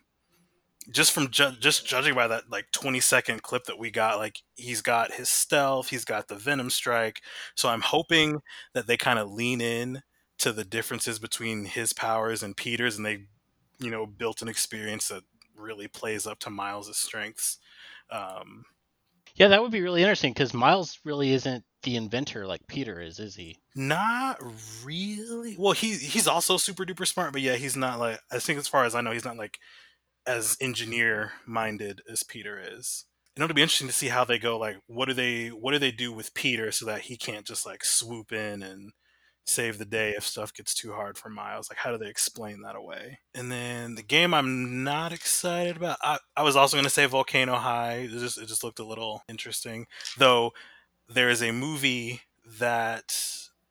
S3: just from ju- just judging by that like 20 second clip that we got, like he's got his stealth, he's got the Venom strike. So I'm hoping that they kind of lean in to the differences between his powers and Peter's, and they, you know, built an experience that really plays up to Miles' strengths. Um,
S4: yeah. That would be really interesting because Miles really isn't the inventor like Peter is, is he?
S3: Not really. Well, he he's also super duper smart, but yeah, he's not like I think as far as I know, he's not like as engineer minded as Peter is. And it'll be interesting to see how they go. Like, what do they what do they do with Peter so that he can't just like swoop in and save the day if stuff gets too hard for Miles? Like, how do they explain that away? And then the game I'm not excited about. I, I was also going to say Volcano High. It just it just looked a little interesting, though. There is a movie that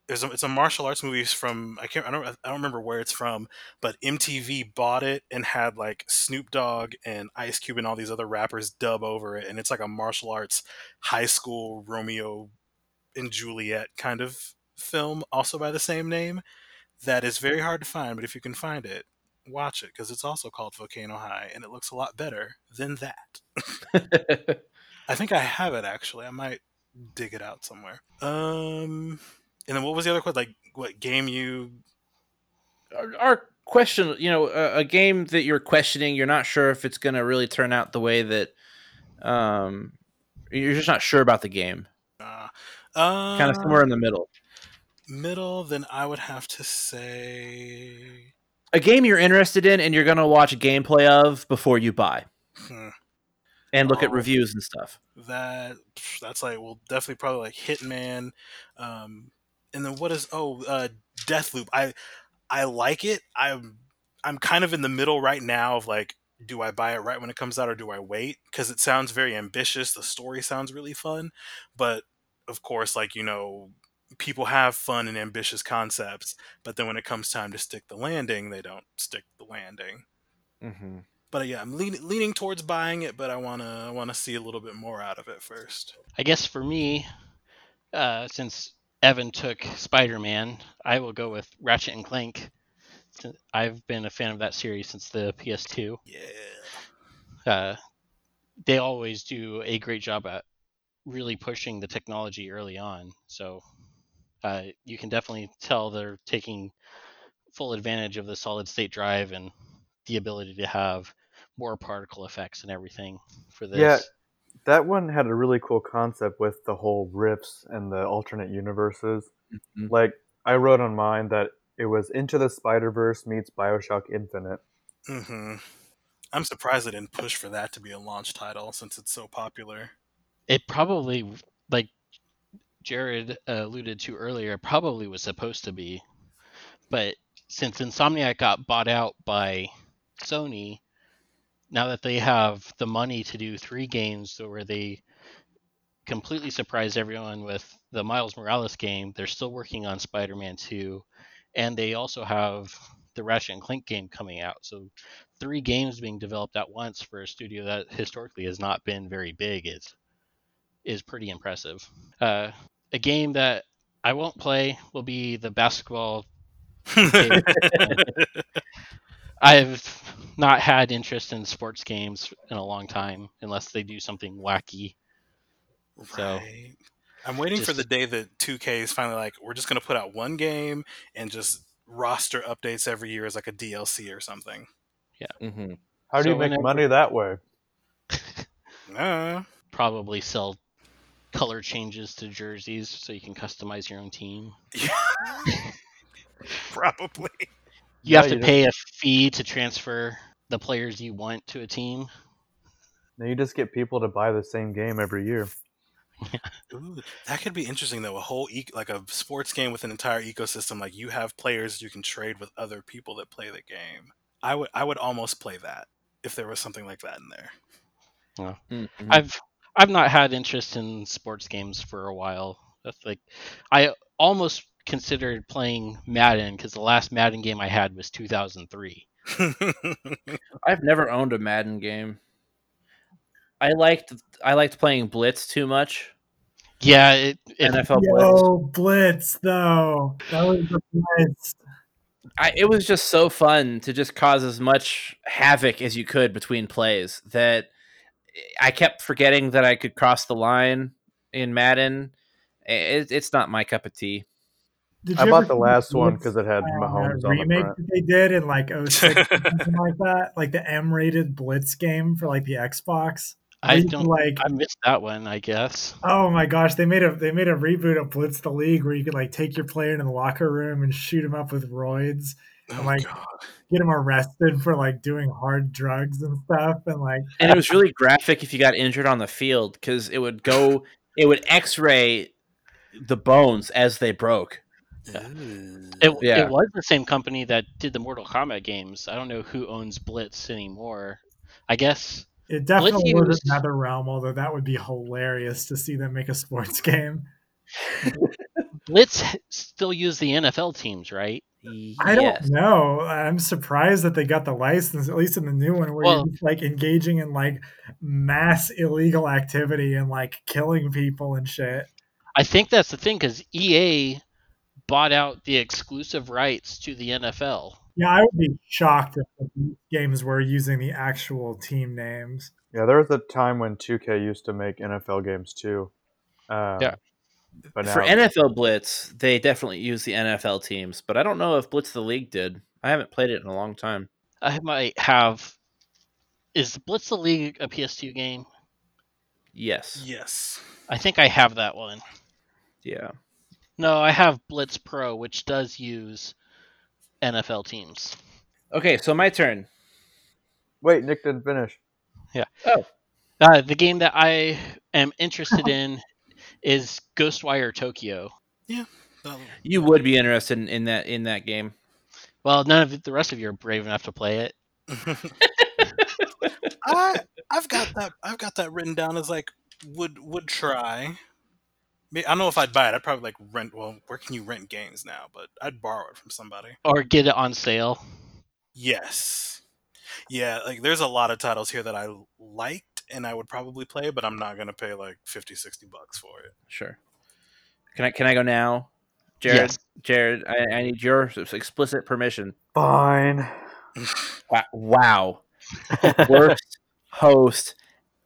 S3: a, it's a martial arts movie from I can't I don't I don't remember where it's from, but MTV bought it and had like Snoop Dogg and Ice Cube and all these other rappers dub over it, and it's like a martial arts high school Romeo and Juliet kind of film, also by the same name. That is very hard to find, but if you can find it, watch it because it's also called Volcano High, and it looks a lot better than that. I think I have it actually. I might dig it out somewhere. Um, and then what was the other question? Like, what game you?
S5: our, our question, you know, a, a game that you're questioning, you're not sure if it's going to really turn out the way that, um, you're just not sure about the game.
S3: Uh, uh,
S5: Kind of somewhere in the middle.
S3: Middle. Then I would have to say.
S5: A game you're interested in and you're going to watch gameplay of before you buy
S3: Hmm,
S5: and look at
S3: Oh.
S5: reviews and stuff.
S3: that that's like well, definitely probably like Hitman. Um, and then what is oh uh, Deathloop? I I like it. I'm I'm kind of in the middle right now of like, do I buy it right when it comes out or do I wait? Because it sounds very ambitious. The story sounds really fun, but of course, like you know, people have fun and ambitious concepts, but then when it comes time to stick the landing, they don't stick the landing.
S5: Mm-hmm.
S3: But yeah, I'm leaning leaning towards buying it, but I wanna I wanna see a little bit more out of it first.
S4: I guess for me, uh, since Evan took Spider Man, I will go with Ratchet and Clank. I've been a fan of that series since the PS2.
S3: Yeah.
S4: Uh, they always do a great job at really pushing the technology early on. So uh, you can definitely tell they're taking full advantage of the solid state drive and the ability to have more particle effects and everything for this.
S1: Yeah. That one had a really cool concept with the whole rifts and the alternate universes.
S5: Mhm.
S1: Like I wrote on mine that it was Into the Spider Verse meets Bioshock Infinite.
S3: hmm I'm surprised they didn't push for that to be a launch title since it's so popular.
S4: It probably, like Jared alluded to earlier, probably was supposed to be. But since Insomniac got bought out by Sony, now that they have the money to do three games where they completely surprised everyone with the Miles Morales game, they're still working on Spider Man 2. And they also have the Ratchet and Clank game coming out. So three games being developed at once for a studio that historically has not been very big is is pretty impressive. Uh, a game that I won't play will be the basketball. I've not had interest in sports games in a long time unless they do something wacky. So-
S3: I'm waiting for the day that 2K is finally like, we're just going to put out one game and just roster updates every year as like a DLC or something.
S5: Yeah. Mm-hmm.
S1: How do
S4: So
S1: you make
S4: whenever-
S1: money that way?
S3: Uh,
S4: Probably sell color changes to jerseys so you can customize your own team.
S3: probably.
S4: You
S1: Yeah,
S4: have to
S1: you
S4: pay a fee to transfer the players you want to a team.
S1: Now you just get people to buy the same game every year.
S3: Ooh, that could be interesting though. A whole e- like a sports game with an entire ecosystem. Like you have players you can trade with other people that play the game. I would I would almost play that if there was something like that in there.
S5: Mhm.
S4: I've I've not had interest in sports games for a while. That's like I almost considered playing Madden because the last Madden game I had was 2003.
S5: I've never owned a Madden game. I liked I liked playing Blitz too much.
S4: Yeah, it, it
S5: NFL Blitz.
S2: Yo, Blitz though. That was the Blitz.
S5: I, it was just so fun to just cause as much havoc as you could between plays that I kept forgetting that I could cross the line in Madden. It, it's not my cup of tea.
S2: Did
S1: I bought the
S2: see
S1: last one because it had
S2: uh,
S1: Mahomes on the
S2: remake
S1: front.
S2: that they did in like 06 or something like that? Like the M-rated Blitz game for like the Xbox.
S4: I
S2: Where you could,
S4: don't
S2: like
S4: I missed that one. I guess.
S2: Oh my gosh, they made a they made a reboot of Blitz the League where you could like take your player in the locker room and shoot him up with roids,
S3: oh
S2: like-
S3: god.
S2: Get him arrested for like doing hard drugs and stuff, and like
S5: And it was really graphic if you got injured on the field because it would go, it would X-ray the bones as they broke.
S3: Ooh.
S4: It,
S5: Yeah.
S4: it was the same company that did the Mortal Kombat games. I don't know who owns Blitz anymore. I guess
S2: it definitely
S4: Blitz
S2: was
S4: used-
S2: another realm. Although that would be hilarious to see them make a sports game.
S4: Blitz still use the NFL teams, right?
S2: I don't
S5: Yes.
S2: know. I'm surprised that they got the license, at least in the new one, where
S4: Well-
S2: you're like engaging in like mass illegal activity and like killing people and shit.
S4: I think that's the thing because EA bought out the exclusive rights to the NFL.
S2: Yeah, I would be shocked if the games were using the actual team names.
S1: Yeah, there was a time when 2K used to make NFL games too. Um,
S4: Yeah.
S1: But now,
S5: For NFL Blitz, they definitely use the NFL teams, but I don't know if Blitz the League did. I haven't played it in a long time.
S4: I might have. Is Blitz the League a PS2 game?
S5: Yes.
S3: Yes.
S4: I think I have that one.
S5: Yeah.
S4: No, I have Blitz Pro, which does use NFL teams.
S5: Okay, so my turn.
S1: wait, Nick didn't finish.
S4: Uh, the game that I am interested in is Ghostwire Tokyo.
S3: Oh,
S5: You would be interested in, in that in that game.
S4: Well, none of the rest of you are brave enough to play it.
S3: I I've got that I've got that written down as like would would try. I don't know if I'd buy it. I'd probably like rent. Well, where can you rent games now? But I'd borrow it from somebody.
S4: Or get it on sale.
S3: Yes. Yeah, like there's a lot of titles here that I liked and I would probably play, but I'm not gonna pay like 50, 60 bucks for it.
S5: Sure. Can I can I go now? Jared,
S4: Yes.
S5: Jared, I, I need your explicit permission.
S1: Fine.
S5: Wa- Wow, worst host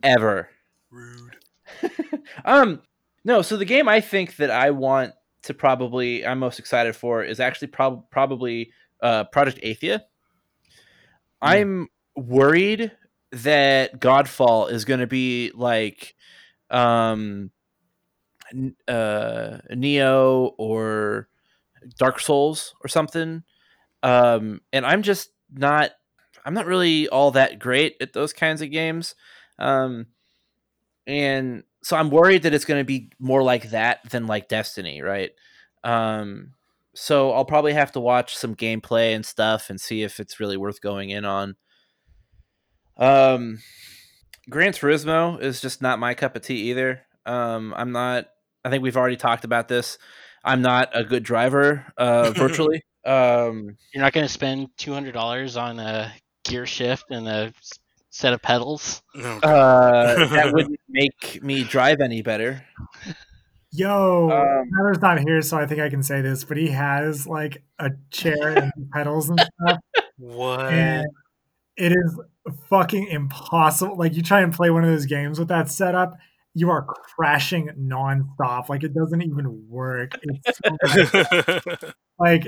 S5: ever.
S3: Rude.
S5: um, no. So the game I think that I want to probably I'm most excited for is actually prob- probably uh, Project Athia. I'm worried that Godfall is going to be like um uh Nioh or Dark Souls or something. Um and I'm just not I'm not really all that great at those kinds of games. Um and so I'm worried that it's going to be more like that than like Destiny, right? Um so I'll probably have to watch some gameplay and stuff and see if it's really worth going in on. Um, Gran Turismo is just not my cup of tea either. Um, I'm not. I think we've already talked about this. I'm not a good driver, uh, virtually. um,
S4: You're not going to spend two hundred dollars on a gear shift and a set of pedals.
S3: No.
S5: uh, that wouldn't make me drive any better.
S2: Yo,
S5: Um,
S2: Tyler's not here, so I think I can say this, but he has like a chair and pedals and stuff.
S3: what?
S2: And it is fucking impossible. Like you try and play one of those games with that setup, you are crashing nonstop. Like it doesn't even work. It's so like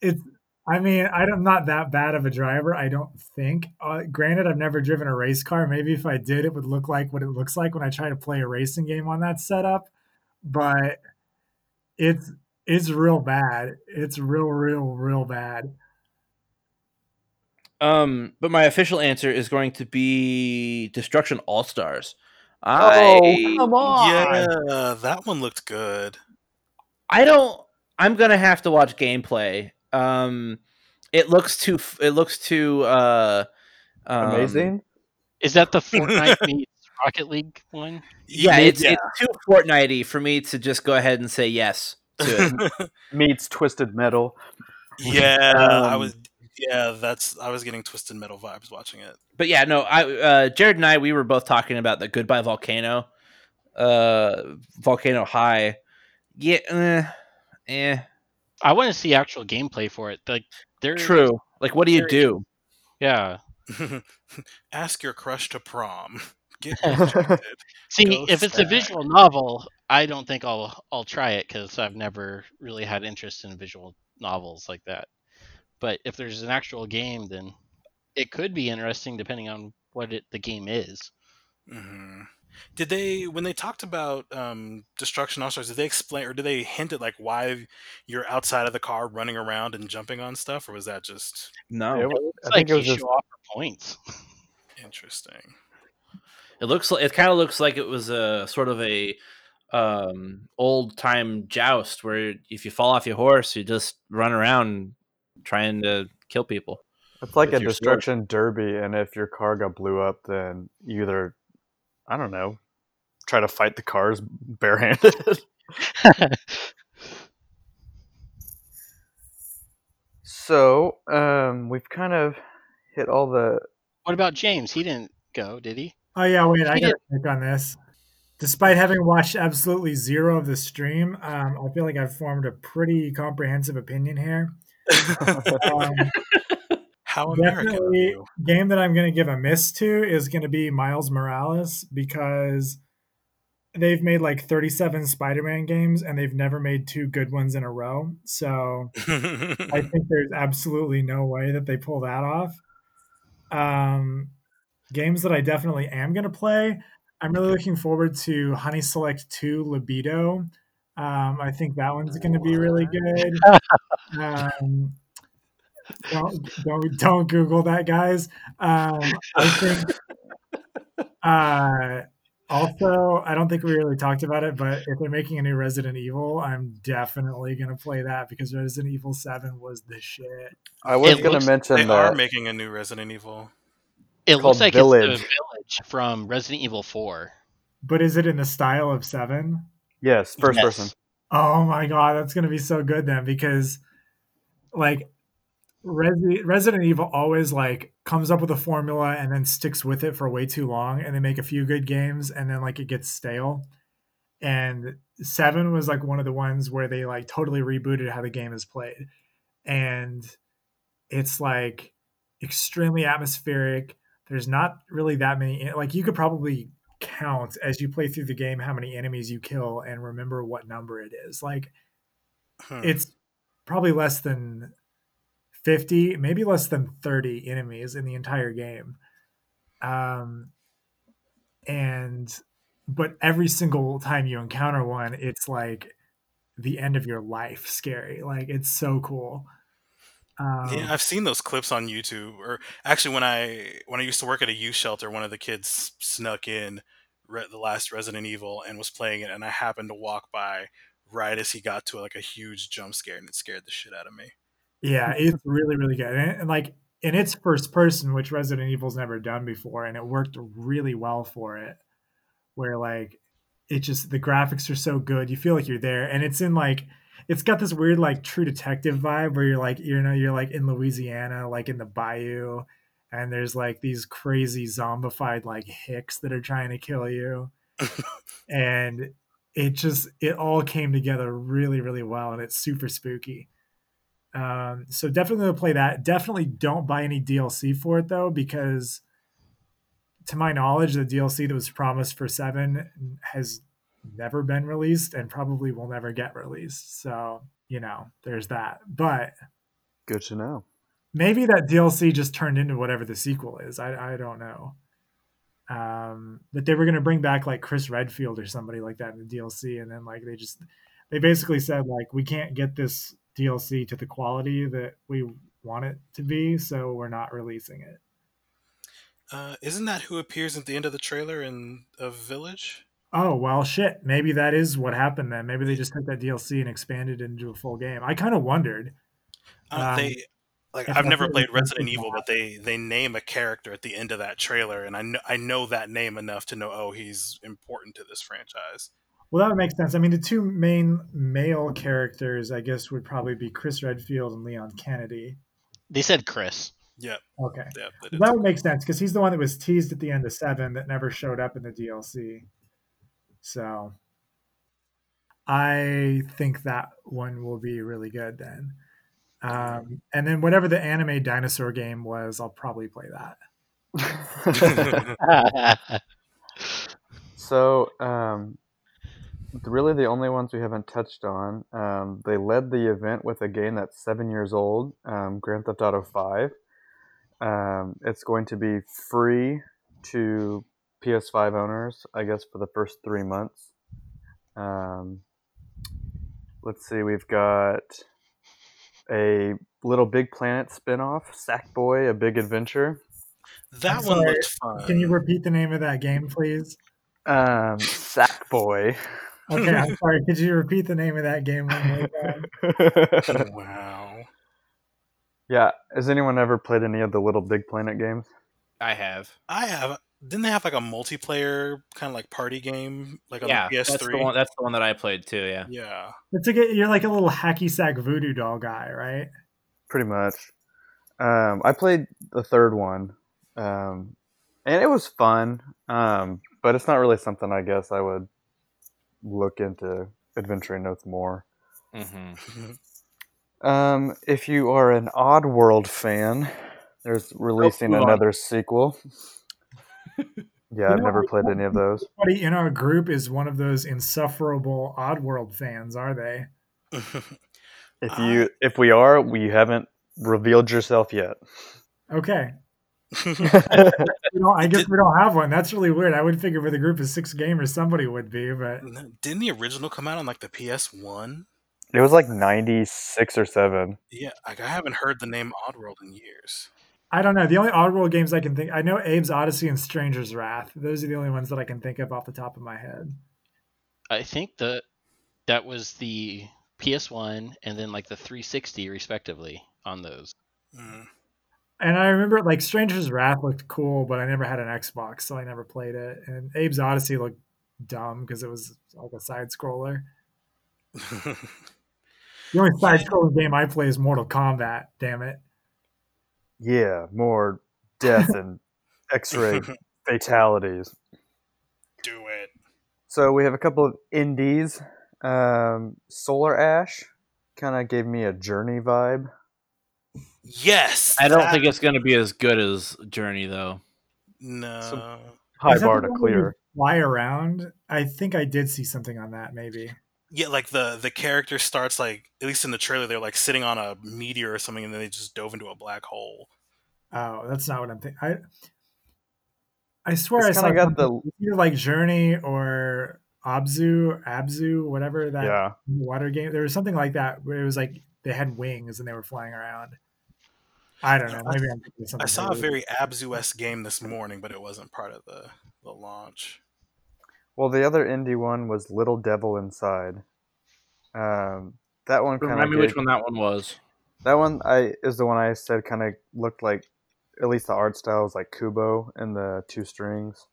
S2: it's I mean, I'm not that bad of a driver, I don't think. Uh, granted, I've never driven a race car. Maybe if I did, it would look like what it looks like when I try to play a racing game on that setup. But it's it's real bad. It's real, real, real bad.
S5: Um, but my official answer is going to be Destruction All Stars.
S1: Oh,
S5: I
S1: come on.
S3: yeah, that one looked good.
S5: I don't. I'm gonna have to watch gameplay. Um, it looks too. It looks too. Uh, um,
S1: Amazing.
S4: Is that the Fortnite meets Rocket League one?
S5: Yeah, it's
S3: yeah.
S5: it's too Fortnitey for me to just go ahead and say yes to it.
S1: Meets Twisted Metal.
S3: yeah, I
S1: Um,
S3: was. Yeah, that's. I was getting twisted metal vibes watching it.
S5: but yeah, no. I uh, Jared and I we were both talking about the Goodbye Volcano, uh, Volcano High. Yeah, eh, eh,
S4: I want to see actual gameplay for it. Like they're
S5: true. Like, what do you do?
S4: Yeah.
S3: Ask your crush to prom. Get.
S4: See,
S3: Go
S4: if it's a visual novel, I don't think I'll I'll try it because I've never really had interest in visual novels like that. But if there's an actual game, then it could be interesting depending on what it, the game is.
S3: hmm Did they, when they talked about um, Destruction All Stars, did they explain or did they hint at like why you're outside of the car running around and jumping on stuff, or was that just
S5: No,
S1: It
S5: it,
S1: wa-
S4: It's
S1: I
S4: like
S1: think it was just
S4: off points.
S3: interesting?
S5: It looks like it kind of looks like it was a sort of a um old time joust where if you fall off your horse, you just run around trying to kill people.
S1: It's like a
S5: your sword.
S1: destruction derby, and if your car got blew up, then either, I don't know, try to fight the cars barehanded. so, um, we've kind of hit all the.
S4: what about James? He didn't go, did he?
S2: Oh yeah, wait, I
S4: He
S2: got to pick on this. Despite having watched absolutely zero of the stream, um, I feel like I've formed a pretty comprehensive opinion here. Um,
S3: How American
S2: definitely, game that I'm going to give a miss to is going to be Miles Morales because they've made like 37 Spider-Man games and they've never made two good ones in a row. So I think there's absolutely no way that they pull that off. Um, games that I definitely am going to play. I'm really looking forward to Honey Select 2 Libido. Um, I think that one's going to be really good. Um, don't, don't don't Google that, guys. Um, I think. Uh, also, I don't think we really talked about it, but if they're making a new Resident Evil, I'm definitely gonna play that because Resident Evil Seven was the shit.
S1: I was
S4: It
S1: going
S4: looks-
S1: to mention
S3: they are making a new Resident Evil.
S4: It looks like
S1: Village.
S4: it's the village from Resident Evil 4.
S2: But is it in the style of Seven?
S1: Yes, first
S4: Yes.
S1: person.
S2: Oh my god, that's gonna be so good then because, like, Resi- Resident Evil always like comes up with a formula and then sticks with it for way too long, and they make a few good games and then like it gets stale. and seven was like one of the ones where they like totally rebooted how the game is played, and it's like extremely atmospheric. There's not really that many like you could probably count as you play through the game how many enemies you kill and remember what number it is. Like
S3: Hmm.
S2: it's probably less than 50 maybe less than 30 enemies in the entire game um and but every single time you encounter one it's like the end of your life scary like it's so cool um,
S3: Yeah, I've seen those clips on YouTube. Or actually, when I when I used to work at a youth shelter, one of the kids snuck in re- the last Resident Evil and was playing it, and I happened to walk by right as he got to like a huge jump scare, and it scared the shit out of me.
S2: yeah it's really really good and, and like in its first person which resident evil's never done before and it worked really well for it where like it just the graphics are so good you feel like you're there and it's in like it's got this weird like true detective vibe where you're like you know you're like in louisiana like in the bayou and there's like these crazy zombified like hicks that are trying to kill you. And it just it all came together really really well and it's super spooky. Um, so definitely play that. Definitely don't buy any dlc for it though because to my knowledge the dlc that was promised for seven has never been released and probably will never get released. So you know there's that. But
S1: Good to know.
S2: maybe that dlc just turned into whatever the sequel is. I, I don't know. Um, but they were going to bring back like chris redfield or somebody like that in the dlc and then like they just they basically said like we can't get this dlc to the quality that we want it to be so we're not releasing it.
S3: Uh, isn't that who appears at the end of the trailer in a village?
S2: Oh well shit maybe that is what happened then maybe they just took that dlc and expanded it into a full game i kind of wondered
S3: Uh,
S2: Um,
S3: they like I've never played Resident Evil, but they they name a character at the end of that trailer, and I know I know that name enough to know oh he's important to this franchise.
S2: Well, that would make sense. I mean, the two main male characters, I guess, would probably be Chris Redfield and Leon Kennedy.
S4: They said Chris.
S3: Yep,
S2: Okay.
S3: yep. they
S2: That would make sense because he's the one that was teased at the end of seven that never showed up in the DLC. So I think that one will be really good then. Um, and then whatever the anime dinosaur game was, I'll probably play that.
S1: so, um, really, the only ones we haven't touched on. Um, they led the event with a game that's seven years old, um, Grand Theft Auto Five. Um, it's going to be free to PS5 owners, I guess, for the first three months. Um, let's see, we've got a Little Big Planet spin-off, Sackboy: A Big Adventure.
S3: that
S2: I'm
S3: one
S2: sorry,
S3: looked fun.
S2: Can you repeat the name of that game, please?
S1: Um, Sackboy.
S2: Okay, I'm sorry. Could you repeat the name of that game one
S3: wow.
S1: yeah, has anyone ever played any of the Little Big Planet games?
S5: I have.
S3: I have. Didn't they have like a multiplayer kind of like party game, like on
S5: yeah,
S3: the PS3?
S5: that's the one. That's the one that I played too. Yeah.
S3: Yeah.
S2: It's like a, you're like a little hacky sack voodoo doll guy, right?
S1: Pretty much. Um, I played the third one, um, and it was fun, um, but it's not really something I guess I would look into adventuring with more.
S5: Mm-hmm.
S1: Um, if you are an Oddworld fan, there's releasing
S5: move on.
S1: another sequel. Yeah, I've never played any of those.
S2: Nobody in our group is one of those insufferable Oddworld fans, are they?
S1: If you, if we are, we haven't revealed yourself yet.
S2: Okay. We don't, I guess we don't have one. That's really weird. I would figure with a group of six gamers, somebody would be, but
S3: Didn't the original come out on like the PS1?
S1: It was like ninety six or seven.
S3: Yeah, like I haven't heard the name Oddworld in years.
S2: I don't know. The only Oddworld games I can think, I know Abe's Odyssey and Stranger's Wrath. Those are the only ones that I can think of off the top of my head.
S4: I think that that was the PS1 and then like the 360 respectively on those.
S3: Mm.
S2: And I remember like Stranger's Wrath looked cool, but I never had an Xbox, so I never played it. And Abe's Odyssey looked dumb because it was like a side scroller. The only side scrolling game I play is Mortal Kombat, damn it.
S1: Yeah, more death and X ray fatalities.
S3: Do it.
S1: So we have a couple of indies. Um, Solar Ash kind of gave me a Journey vibe.
S3: Yes,
S5: I don't
S3: that-
S5: think it's going to be as good as Journey though.
S3: no.
S1: Some- High
S2: Is
S1: bar to
S2: one where you
S1: clear.
S2: Fly around. I think I did see something on that. Maybe.
S3: Yeah, like the the character starts like at least in the trailer they're like sitting on a meteor or something, and then they just dove into a black hole.
S2: Oh, that's not what I'm thinking. I I swear
S1: It's
S2: I saw
S1: kinda got
S2: something either like Journey or Abzu, Abzu, whatever that
S1: Yeah.
S2: water game. There was something like that where it was like they had wings and they were flying around. I don't know.
S3: I-
S2: Maybe I'm thinking something.
S3: I saw a very Abzu esque game this morning, but it wasn't part of the the launch.
S1: Well, the other indie one was Little Devil Inside. Um, that one kind
S5: Remind
S1: of
S5: me which one that one was.
S1: That one I is the one I said kind of looked like, at least the art style was like Kubo and the two strings.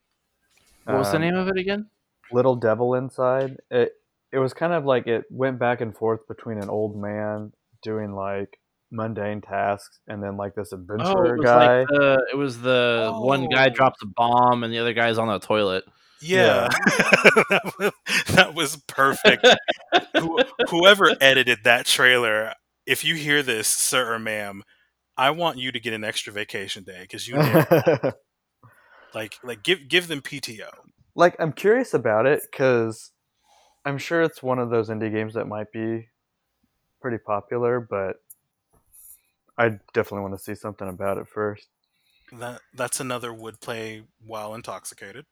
S5: What was the
S1: Um,
S5: name of it again?
S1: Little Devil Inside. It it was kind of like it went back and forth between an old man doing like mundane tasks and then like this
S5: Oh, it was
S1: guy.
S5: like the it was the one guy
S3: Oh.
S5: drops a bomb and the other guy's on the toilet.
S3: Yeah, that, was, that was perfect. Who, whoever edited that trailer, if you hear this, sir or ma'am, I want you to get an extra vacation day because you like like give give them PTO.
S1: like I'm curious about it because I'm sure it's one of those indie games that might be pretty popular, but I definitely want to see something about it first.
S3: That that's another would play while intoxicated.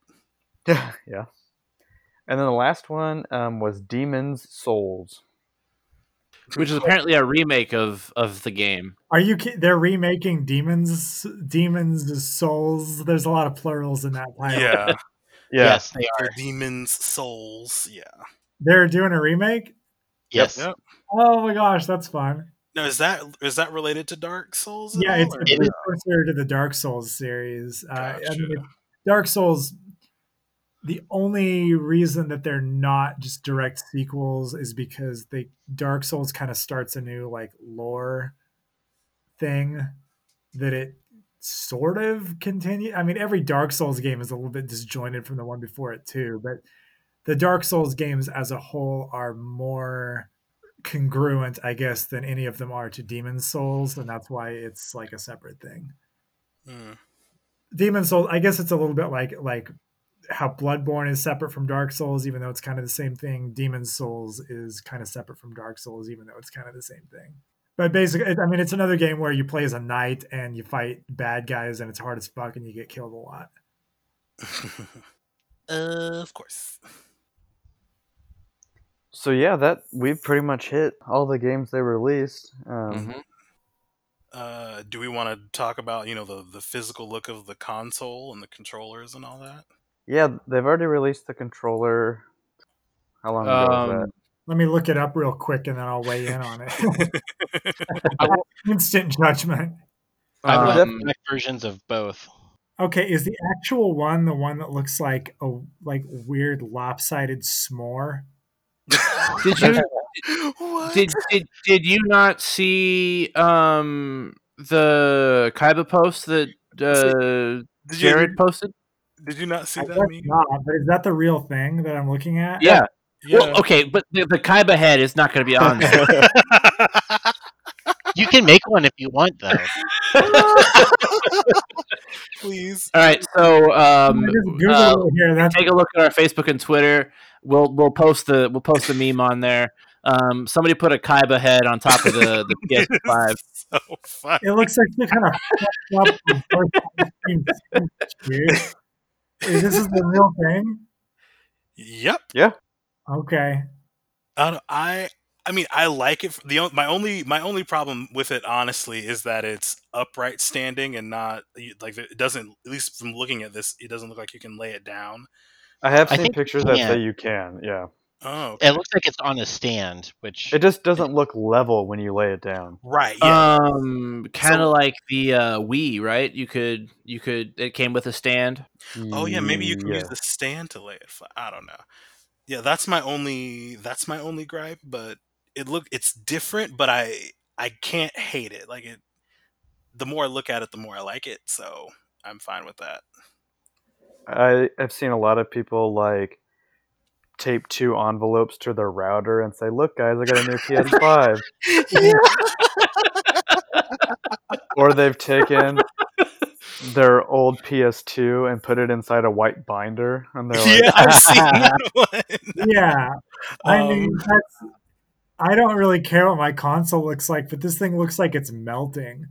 S1: Yeah, yeah. And then the last one um, was Demons Souls.
S5: Which is apparently a remake of of the game.
S2: Are you? They're remaking Demons, Demons Souls. There's a lot of plurals in that title.
S3: Yeah,
S1: Yeah,
S4: Yes, they are.
S3: demons souls. Yeah.
S2: They're doing a remake.
S4: Yes.
S3: Yep.
S2: Oh my gosh, that's fun.
S3: Now is that is that related to Dark Souls? at
S2: Yeah,
S3: all,
S2: it's a
S4: It is.
S2: precursor to the Dark Souls series. Uh, I
S3: Gotcha.
S2: mean, Dark Souls. The only reason that they're not just direct sequels is because they Dark Souls kind of starts a new like lore thing that it sort of continue. I mean, every Dark Souls game is a little bit disjointed from the one before it too, but the Dark Souls games as a whole are more congruent, I guess, than any of them are to Demon Souls, and that's why it's like a separate thing.
S3: Hmm.
S2: Demon Souls, I guess it's a little bit like like how Bloodborne is separate from Dark Souls, even though it's kind of the same thing. Demon Souls is kind of separate from Dark Souls, even though it's kind of the same thing. But basically, I mean, it's another game where you play as a knight and you fight bad guys, and it's hard as fuck, and you get killed a lot.
S3: uh, of course.
S1: So yeah, that we've pretty much hit all the games they released. Um,
S5: Mhm.
S3: Uh, do we want to talk about you know the the physical look of the console and the controllers and all that?
S1: Yeah, they've already released the controller. How long ago was that?
S5: Um,
S2: Let me look it up real quick, and then I'll weigh in on it. Instant judgment.
S4: I've
S5: um,
S4: got versions of both.
S2: Okay, is the actual one the one that looks like a like weird lopsided s'more?
S5: did you did, did did you not see um the Kaiba post that uh, Jared posted?
S3: Did you not see
S2: I
S3: that
S2: guess
S3: meme?
S2: not, but is that the real thing that I'm looking at?
S5: Yeah.
S3: Yeah.
S5: Well, okay, but the, the Kaiba head is not going to be on there.
S4: You can make one if you want, though.
S3: Please.
S5: All right, so um,
S2: I just Googled
S5: uh,
S2: here. That's
S5: take a look at our Facebook and Twitter. We'll we'll post the we'll post the meme on there. Um, somebody put a Kaiba head on top of the, the PS5.
S3: so fun.
S2: it looks like the kind of Is This is the real thing.
S3: Yep. Yeah.
S2: Okay.
S3: I, I I mean I like it. The on- my only my only problem with it honestly is that it's upright standing and not like it doesn't at least from looking at this it doesn't look like you can lay it down.
S1: I have seen
S4: think you
S1: pictures that say you can. Yeah,
S3: Oh, okay.
S4: It looks like it's on a stand, which
S1: it just doesn't look level when you lay it down.
S3: right. Yeah.
S5: Um, kind of
S3: So-
S5: like the uh, Wii, right? You could you could it came with a stand.
S3: oh yeah. Maybe you can use the stand to lay it flat. I don't know. Yeah, that's my only that's my only gripe. But it look it's different, but I I can't hate it. Like it. The more I look at it, the more I like it. So I'm fine with that.
S1: I, I have seen a lot of people like tape two envelopes to their router and say, "Look, guys, I got a new PS5." or they've taken their old PS2 and put it inside a white binder, and they're like,
S3: yeah, I've seen that one.
S2: Yeah, I
S3: Um,
S2: mean, that's, I don't really care what my console looks like, but this thing looks like it's melting.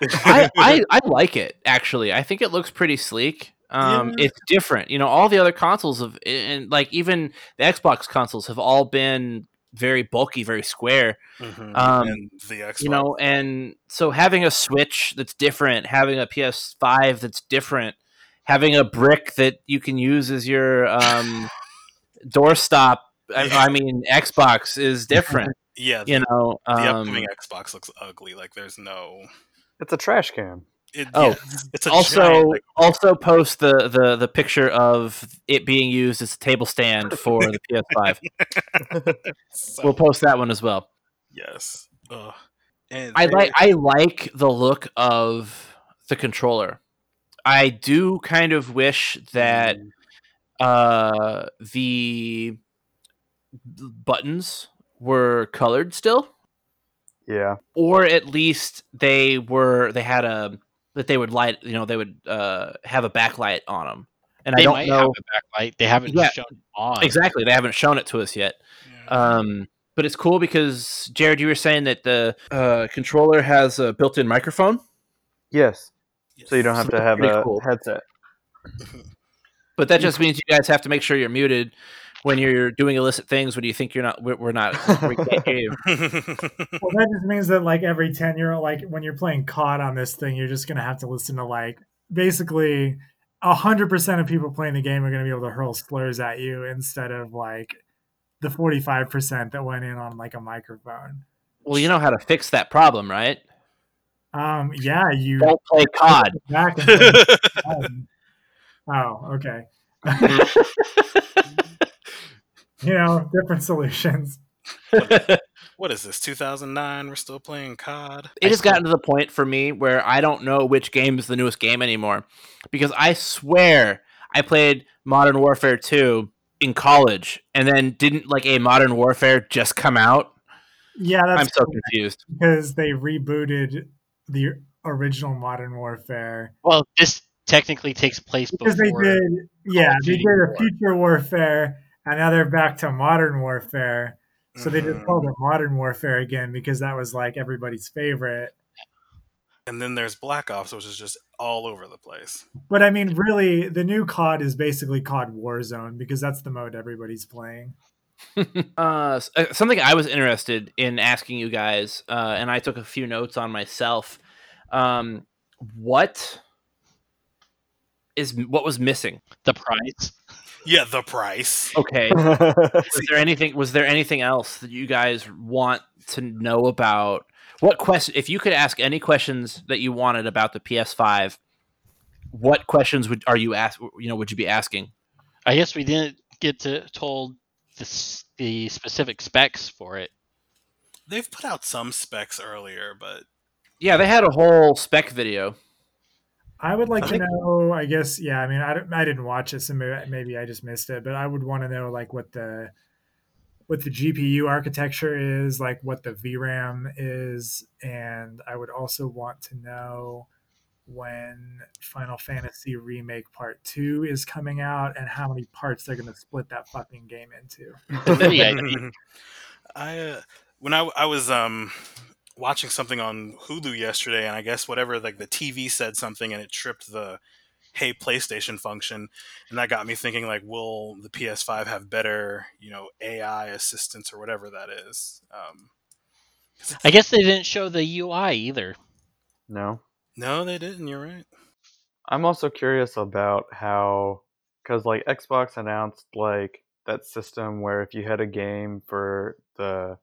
S5: I, I I like it actually. I think it looks pretty sleek. Um,
S3: Yeah.
S5: it's different. You know, all the other consoles have, and like even the Xbox consoles have all been very bulky, very square.
S3: Mhm.
S5: Um,
S3: and the Xbox.
S5: You know, and so having a Switch that's different, having a PS5 that's different, having a brick that you can use as your um, doorstop. I, I mean, Xbox is different.
S3: yeah, the,
S5: You know,
S3: the
S5: um,
S3: upcoming Xbox looks ugly. Like there's no.
S1: "It's a trash can."
S3: It,
S5: Oh,
S3: yeah, it's, it's a
S5: also
S3: giant,
S5: also post the, the the picture of it being used as a table stand for the PS5.
S3: so-
S5: We'll post that one as well.
S3: yes. Ugh. And
S5: I like I like the look of the controller. I do kind of wish that uh the buttons were colored still
S1: Yeah,
S5: or at least they were they had a that they would light you know they would uh have a backlight on them and
S4: They
S5: i don't
S4: might
S5: know
S4: have a backlight. They haven't
S5: Yeah.
S4: shown on.
S5: exactly they haven't shown it to us yet
S3: Yeah.
S5: um but it's cool because jared you were saying that the uh controller has a built-in microphone
S1: yes. So you don't have
S5: So
S1: to have a
S5: cool.
S1: headset.
S5: but that just means you guys have to make sure you're muted when you're doing illicit things when you think you're not we're, we're not we can't hear you.
S2: Well, that just means that like every ten year old, like when you're playing COD on this thing, you're just gonna have to listen to like basically hundred percent of people playing the game are gonna be able to hurl slurs at you instead of like the forty five percent that went in on like a microphone.
S5: well you know how to fix that problem right
S2: Um, yeah, you
S5: don't play cod
S2: back play COD. Oh, okay. you know, different solutions.
S3: what is this? 2009. We're still playing COD.
S5: it has gotten to the point for me where I don't know which game is the newest game anymore because I swear I played Modern Warfare 2 in college and then didn't like a Modern Warfare just come out.
S2: Yeah, that's
S5: I'm so confused.
S2: because they rebooted the original Modern Warfare.
S4: Well, this technically takes place
S2: Because
S4: before.
S2: they did, yeah, they did a
S4: War.
S2: Future Warfare, and now they're back to Modern Warfare. So they just
S3: Mhm.
S2: called it Modern Warfare again because that was like everybody's favorite.
S3: And then there's Black Ops, which is just all over the place.
S2: But I mean, really, the new COD is basically COD Warzone because that's the mode everybody's playing.
S5: uh, uh, something I was interested in asking you guys, uh, and I took a few notes on myself. Um, what is what was missing?
S4: the price.
S3: Yeah, the price.
S5: Okay, was there anything? Was there anything else that you guys want to know about? What question? If you could ask any questions that you wanted about the PS5, what questions would are you ask? You know, would you be asking?
S4: I guess we didn't get to told the, the specific specs for it.
S3: They've put out some specs earlier, but
S5: Yeah, they had a whole spec video.
S2: I would like
S3: I
S2: to
S3: think-
S2: know. I guess, yeah. I mean, I, don't- I didn't watch it, so maybe, maybe I just missed it. But I would want to know like what the what the GPU architecture is, like what the VRAM is, and I would also want to know when Final Fantasy Remake Part Two is coming out and how many parts they're going to split that fucking game into.
S4: I
S3: I uh, when I I was um watching something on Hulu yesterday, and I guess whatever like the TV said something, and it tripped the Hey PlayStation function, and that got me thinking like, will the PS5 have better you know AI assistance or whatever that is? Um, 'cause it's-
S4: I guess they didn't show the UI either.
S1: no.
S3: no, they didn't. You're right.
S1: I'm also curious about how, because like Xbox announced like that system where if you had a game for the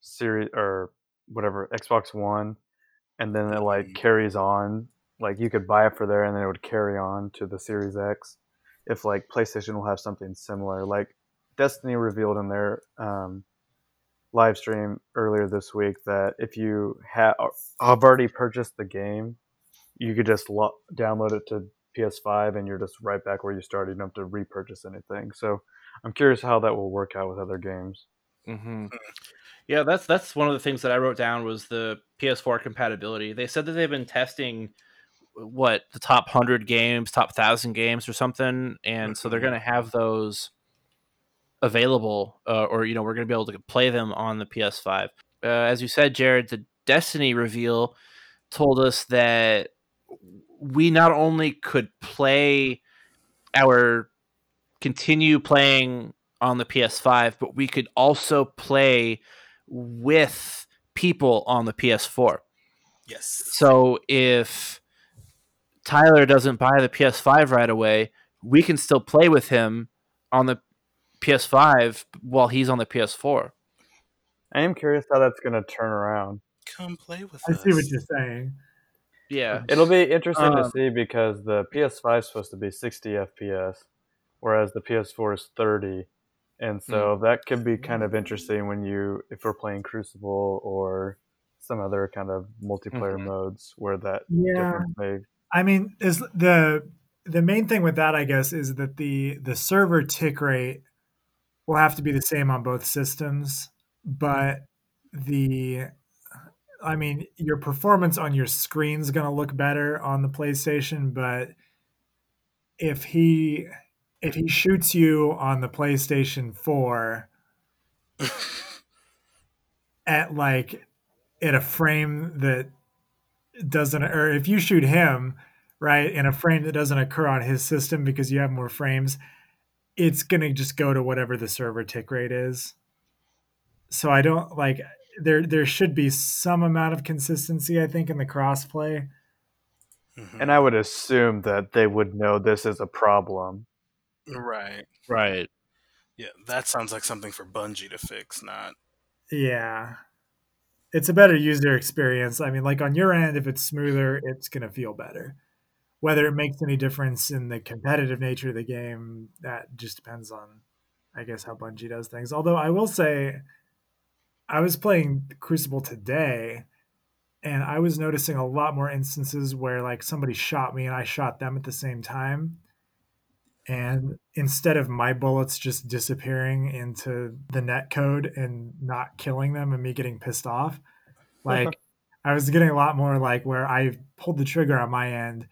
S1: series or whatever Xbox One, and then it like
S3: Mhm.
S1: carries on, like you could buy it for there, and then it would carry on to the Series X. If like PlayStation will have something similar, like Destiny revealed in their um, live stream earlier this week that if you have have already purchased the game, you could just lo- download it to PS5 and you're just right back where you started. You don't have to repurchase anything. So I'm curious how that will work out with other games.
S5: Mm-hmm. Yeah, that's that's one of the things that I wrote down was the PS4 compatibility. They said that they've been testing what the top hundred games, top thousand games, or something, and so they're
S3: Mhm.
S5: going to have those available, uh, or you know, we're going to be able to play them on the PS5. Uh, as you said, Jared, the Destiny reveal told us that we not only could play our continue playing on the PS5, but we could also play with people on the PS4.
S3: Yes.
S5: So if Tyler doesn't buy the PS5 right away, we can still play with him on the PS5 while he's on the PS4.
S1: I am curious how that's going to turn around.
S3: Come play with
S2: I
S3: us.
S2: see what you're saying.
S5: Yeah.
S1: It'll be interesting to
S5: Um,
S1: see because the PS5 is supposed to be 60 FPS, whereas the PS4 is 30. And so
S5: Hmm.
S1: that could be kind of interesting when you, if we're playing Crucible or some other kind of multiplayer
S5: Mhm.
S1: modes where that
S2: Yeah.
S1: may.
S2: I mean, is the the main thing with that, I guess, is that the the server tick rate will have to be the same on both systems, but the I mean, your performance on your screen's going to look better on the PlayStation, but if he if he shoots you on the PlayStation 4 at like at a frame that doesn't or if you shoot him right in a frame that doesn't occur on his system because you have more frames it's going to just go to whatever the server tick rate is so i don't like there there should be some amount of consistency i think in the crossplay
S3: Mhm.
S1: And I would assume that they would know this is a problem.
S3: Right.
S5: Right.
S3: Yeah, that sounds like something for Bungie to fix, not.
S2: yeah it's a better user experience i mean like on your end if it's smoother it's going to feel better whether it makes any difference in the competitive nature of the game that just depends on i guess how bungie does things although i will say i was playing crucible today and i was noticing a lot more instances where like somebody shot me and i shot them at the same time and instead of my bullets just disappearing into the net code and not killing them and me getting pissed off like i was getting a lot more like where i pulled the trigger on my end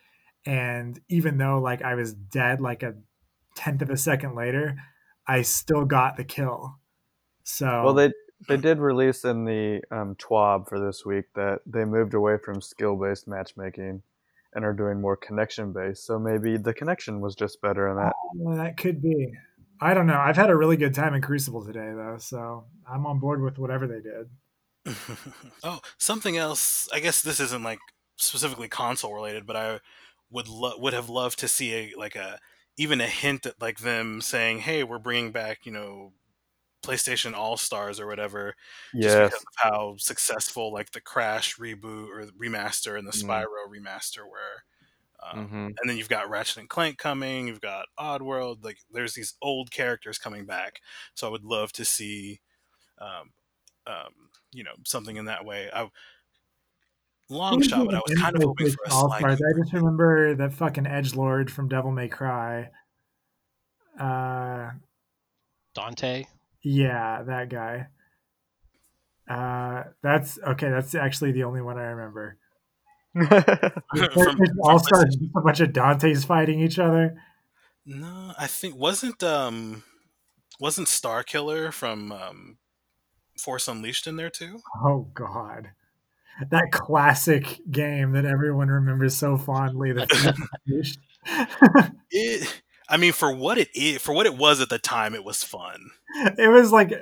S2: and even though like i was dead like a tenth of a second later i still got the kill. So
S1: Well, they they did release in the um, TWAB for this week that they moved away from skill based matchmaking and are doing more connection based. So maybe the connection was just better in that.
S2: Oh, well, that could be. I don't know. I've had a really good time in Crucible today, though, so I'm on board with whatever they did.
S3: oh, something else. I guess this isn't like specifically console related, but I would lo- would have loved to see a like a even a hint at like them saying, "Hey, we're bringing back you know PlayStation All Stars or whatever," just because of how successful like the Crash reboot or remaster and the
S5: Mm.
S3: Spyro remaster were. Um,
S5: Mm-hmm.
S3: and then you've got Ratchet and Clank coming. You've got Oddworld. Like there's these old characters coming back. So I would love to see, um, um, you know, something in that way. I long shot, but I was kind of hoping for a
S2: All Stars. I just remember that fucking Edge Lord from Devil May Cry. Uh,
S4: Dante.
S2: Yeah, that guy. Uh, that's okay. That's actually the only one I remember.
S3: From- from
S2: All Stars, a bunch of Dantes fighting each other.
S3: No, I think wasn't um wasn't Starkiller from um, Force Unleashed in there too?
S2: Oh God, that classic game that everyone remembers so fondly. The
S3: It, I mean, for what it is, for what it was at the time, it was fun.
S2: it was like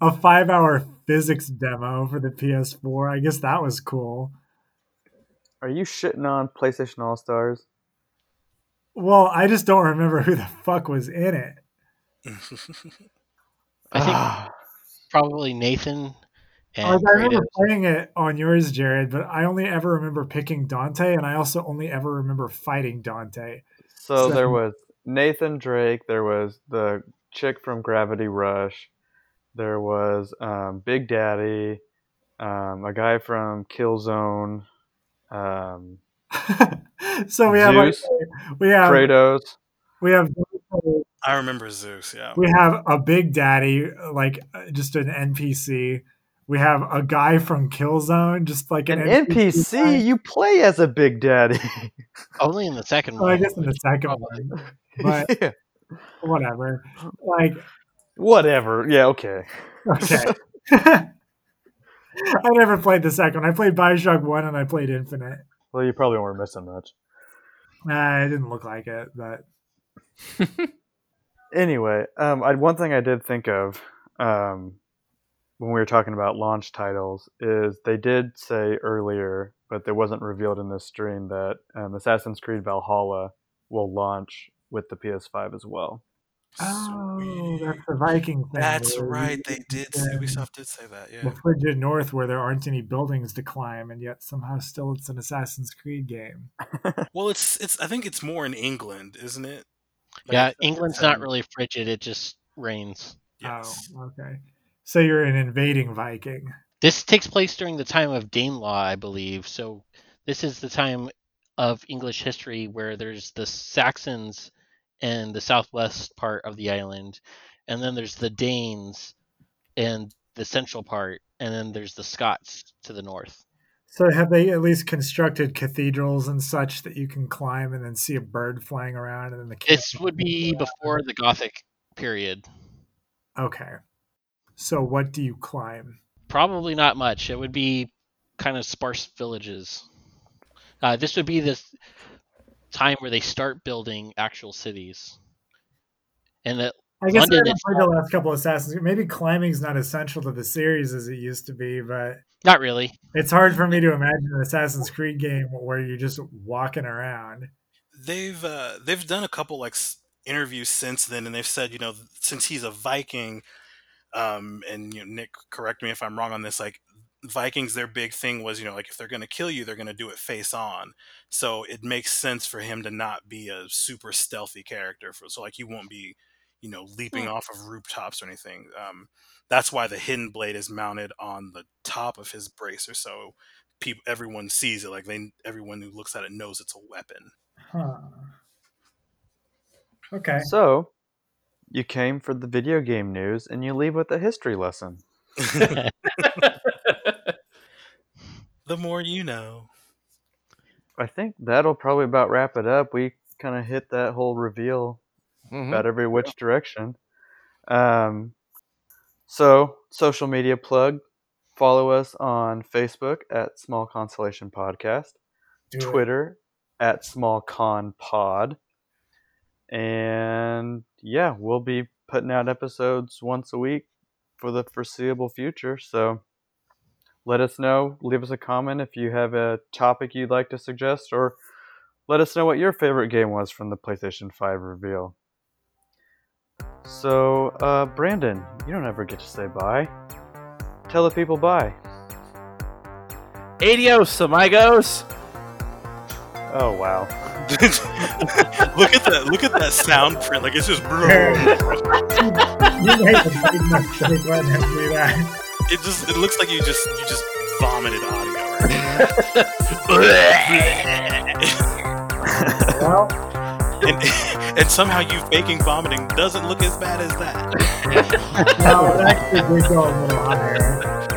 S2: a five-hour physics demo for the PS4. I guess that was cool.
S1: Are you shitting on PlayStation All Stars?
S2: Well, I just don't remember who the fuck was in it.
S4: I think
S1: Ah,
S4: probably Nathan and
S2: I remember
S4: Kratos.
S2: playing it on yours, Jared, but I only ever remember picking Dante, and I also only ever remember fighting Dante.
S1: so there was Nathan Drake. There was the chick from Gravity Rush. There was um, Big Daddy, um, a guy from Killzone, um,
S2: so we have like,
S1: Zeus,
S2: we have
S1: Kratos.
S2: we have
S3: I remember Zeus. Yeah.
S2: We have a Big Daddy, like uh, just an NPC. We have a guy from Killzone, just like
S1: An
S2: an,
S1: NPC,
S2: guy.
S1: you play as a Big Daddy.
S4: Only in the second
S2: Oh, I guess in the second one, but
S1: yeah.
S2: whatever. Like,
S1: Whatever. Yeah, okay.
S2: okay. I never played the second one. I played Bioshock 1 and I played Infinite.
S1: Well, you probably weren't missing much.
S2: Nah, it didn't look like it, but
S1: Anyway, um, I, one thing I did think of um, when we were talking about launch titles is they did say earlier, but it wasn't revealed in this stream, that um, Assassin's Creed Valhalla will launch with the PS5 as well.
S2: oh,
S3: Sweet.
S2: that's the Viking thing.
S3: That's right. They did.
S2: can-
S3: Ubisoft did say that. Yeah.
S2: The
S3: Yeah.
S2: frigid north where there aren't any buildings to climb, and yet somehow still it's an Assassin's Creed game.
S3: Well, it's it's. I think it's more in England, isn't it? Like,
S4: Yeah, England's not really frigid. It just rains.
S3: Yes.
S2: Oh, okay. So you're an invading Viking.
S4: This takes place during the time of Danelaw, I believe. So this is the time of English history where there's the Saxons in the southwest part of the island, and then there's the Danes in the central part, and then there's the Scots to the north.
S2: So have they at least constructed cathedrals and such that you can climb and then see a bird flying around and then the
S4: This would be before the Gothic period.
S2: Okay. So what do you climb?
S4: Probably not much. It would be kind of sparse villages. Uh, this would be this time where they start building actual cities. And that
S2: I guess
S4: London
S2: I haven't played the last couple of Assassin's Creed. Maybe climbing's not essential to the series as it used to be, but
S4: not really.
S2: it's hard for me to imagine an Assassin's Creed game where you're just walking around.
S3: they've uh, they've done a couple like interviews since then, and they've said you know since he's a Viking, um, and you know, Nick, correct me if I'm wrong on this. Like Vikings, their big thing was you know like if they're going to kill you, they're going to do it face on. So it makes sense for him to not be a super stealthy character. For so like he won't be you know leaping off of rooftops or anything. Um, that's why the hidden blade is mounted on the top of his bracer, so people everyone sees it. Like they everyone who looks at it knows it's a weapon.
S2: Huh. Okay.
S1: So, you came for the video game news and you leave with a history lesson.
S3: the more you know.
S1: I think that'll probably about wrap it up. We kind of hit that whole reveal
S5: Mhm.
S1: about every which direction. Um, so, social media plug follow us on Facebook at Small Constellation Podcast,
S2: Do it.
S1: Twitter at Small Con Pod, and yeah, we'll be putting out episodes once a week for the foreseeable future. So, let us know. Leave us a comment if you have a topic you'd like to suggest, or let us know what your favorite game was from the PlayStation 5 reveal. So, uh, Brandon, you don't ever get to say bye. Tell the people bye.
S5: Adios, amigos.
S1: Oh, wow.
S3: look at that! Look at that sound print. Like it's just. It just. It looks like you just. You just vomited audio. Right? And and somehow you faking vomiting doesn't look as bad as that.
S2: no, a.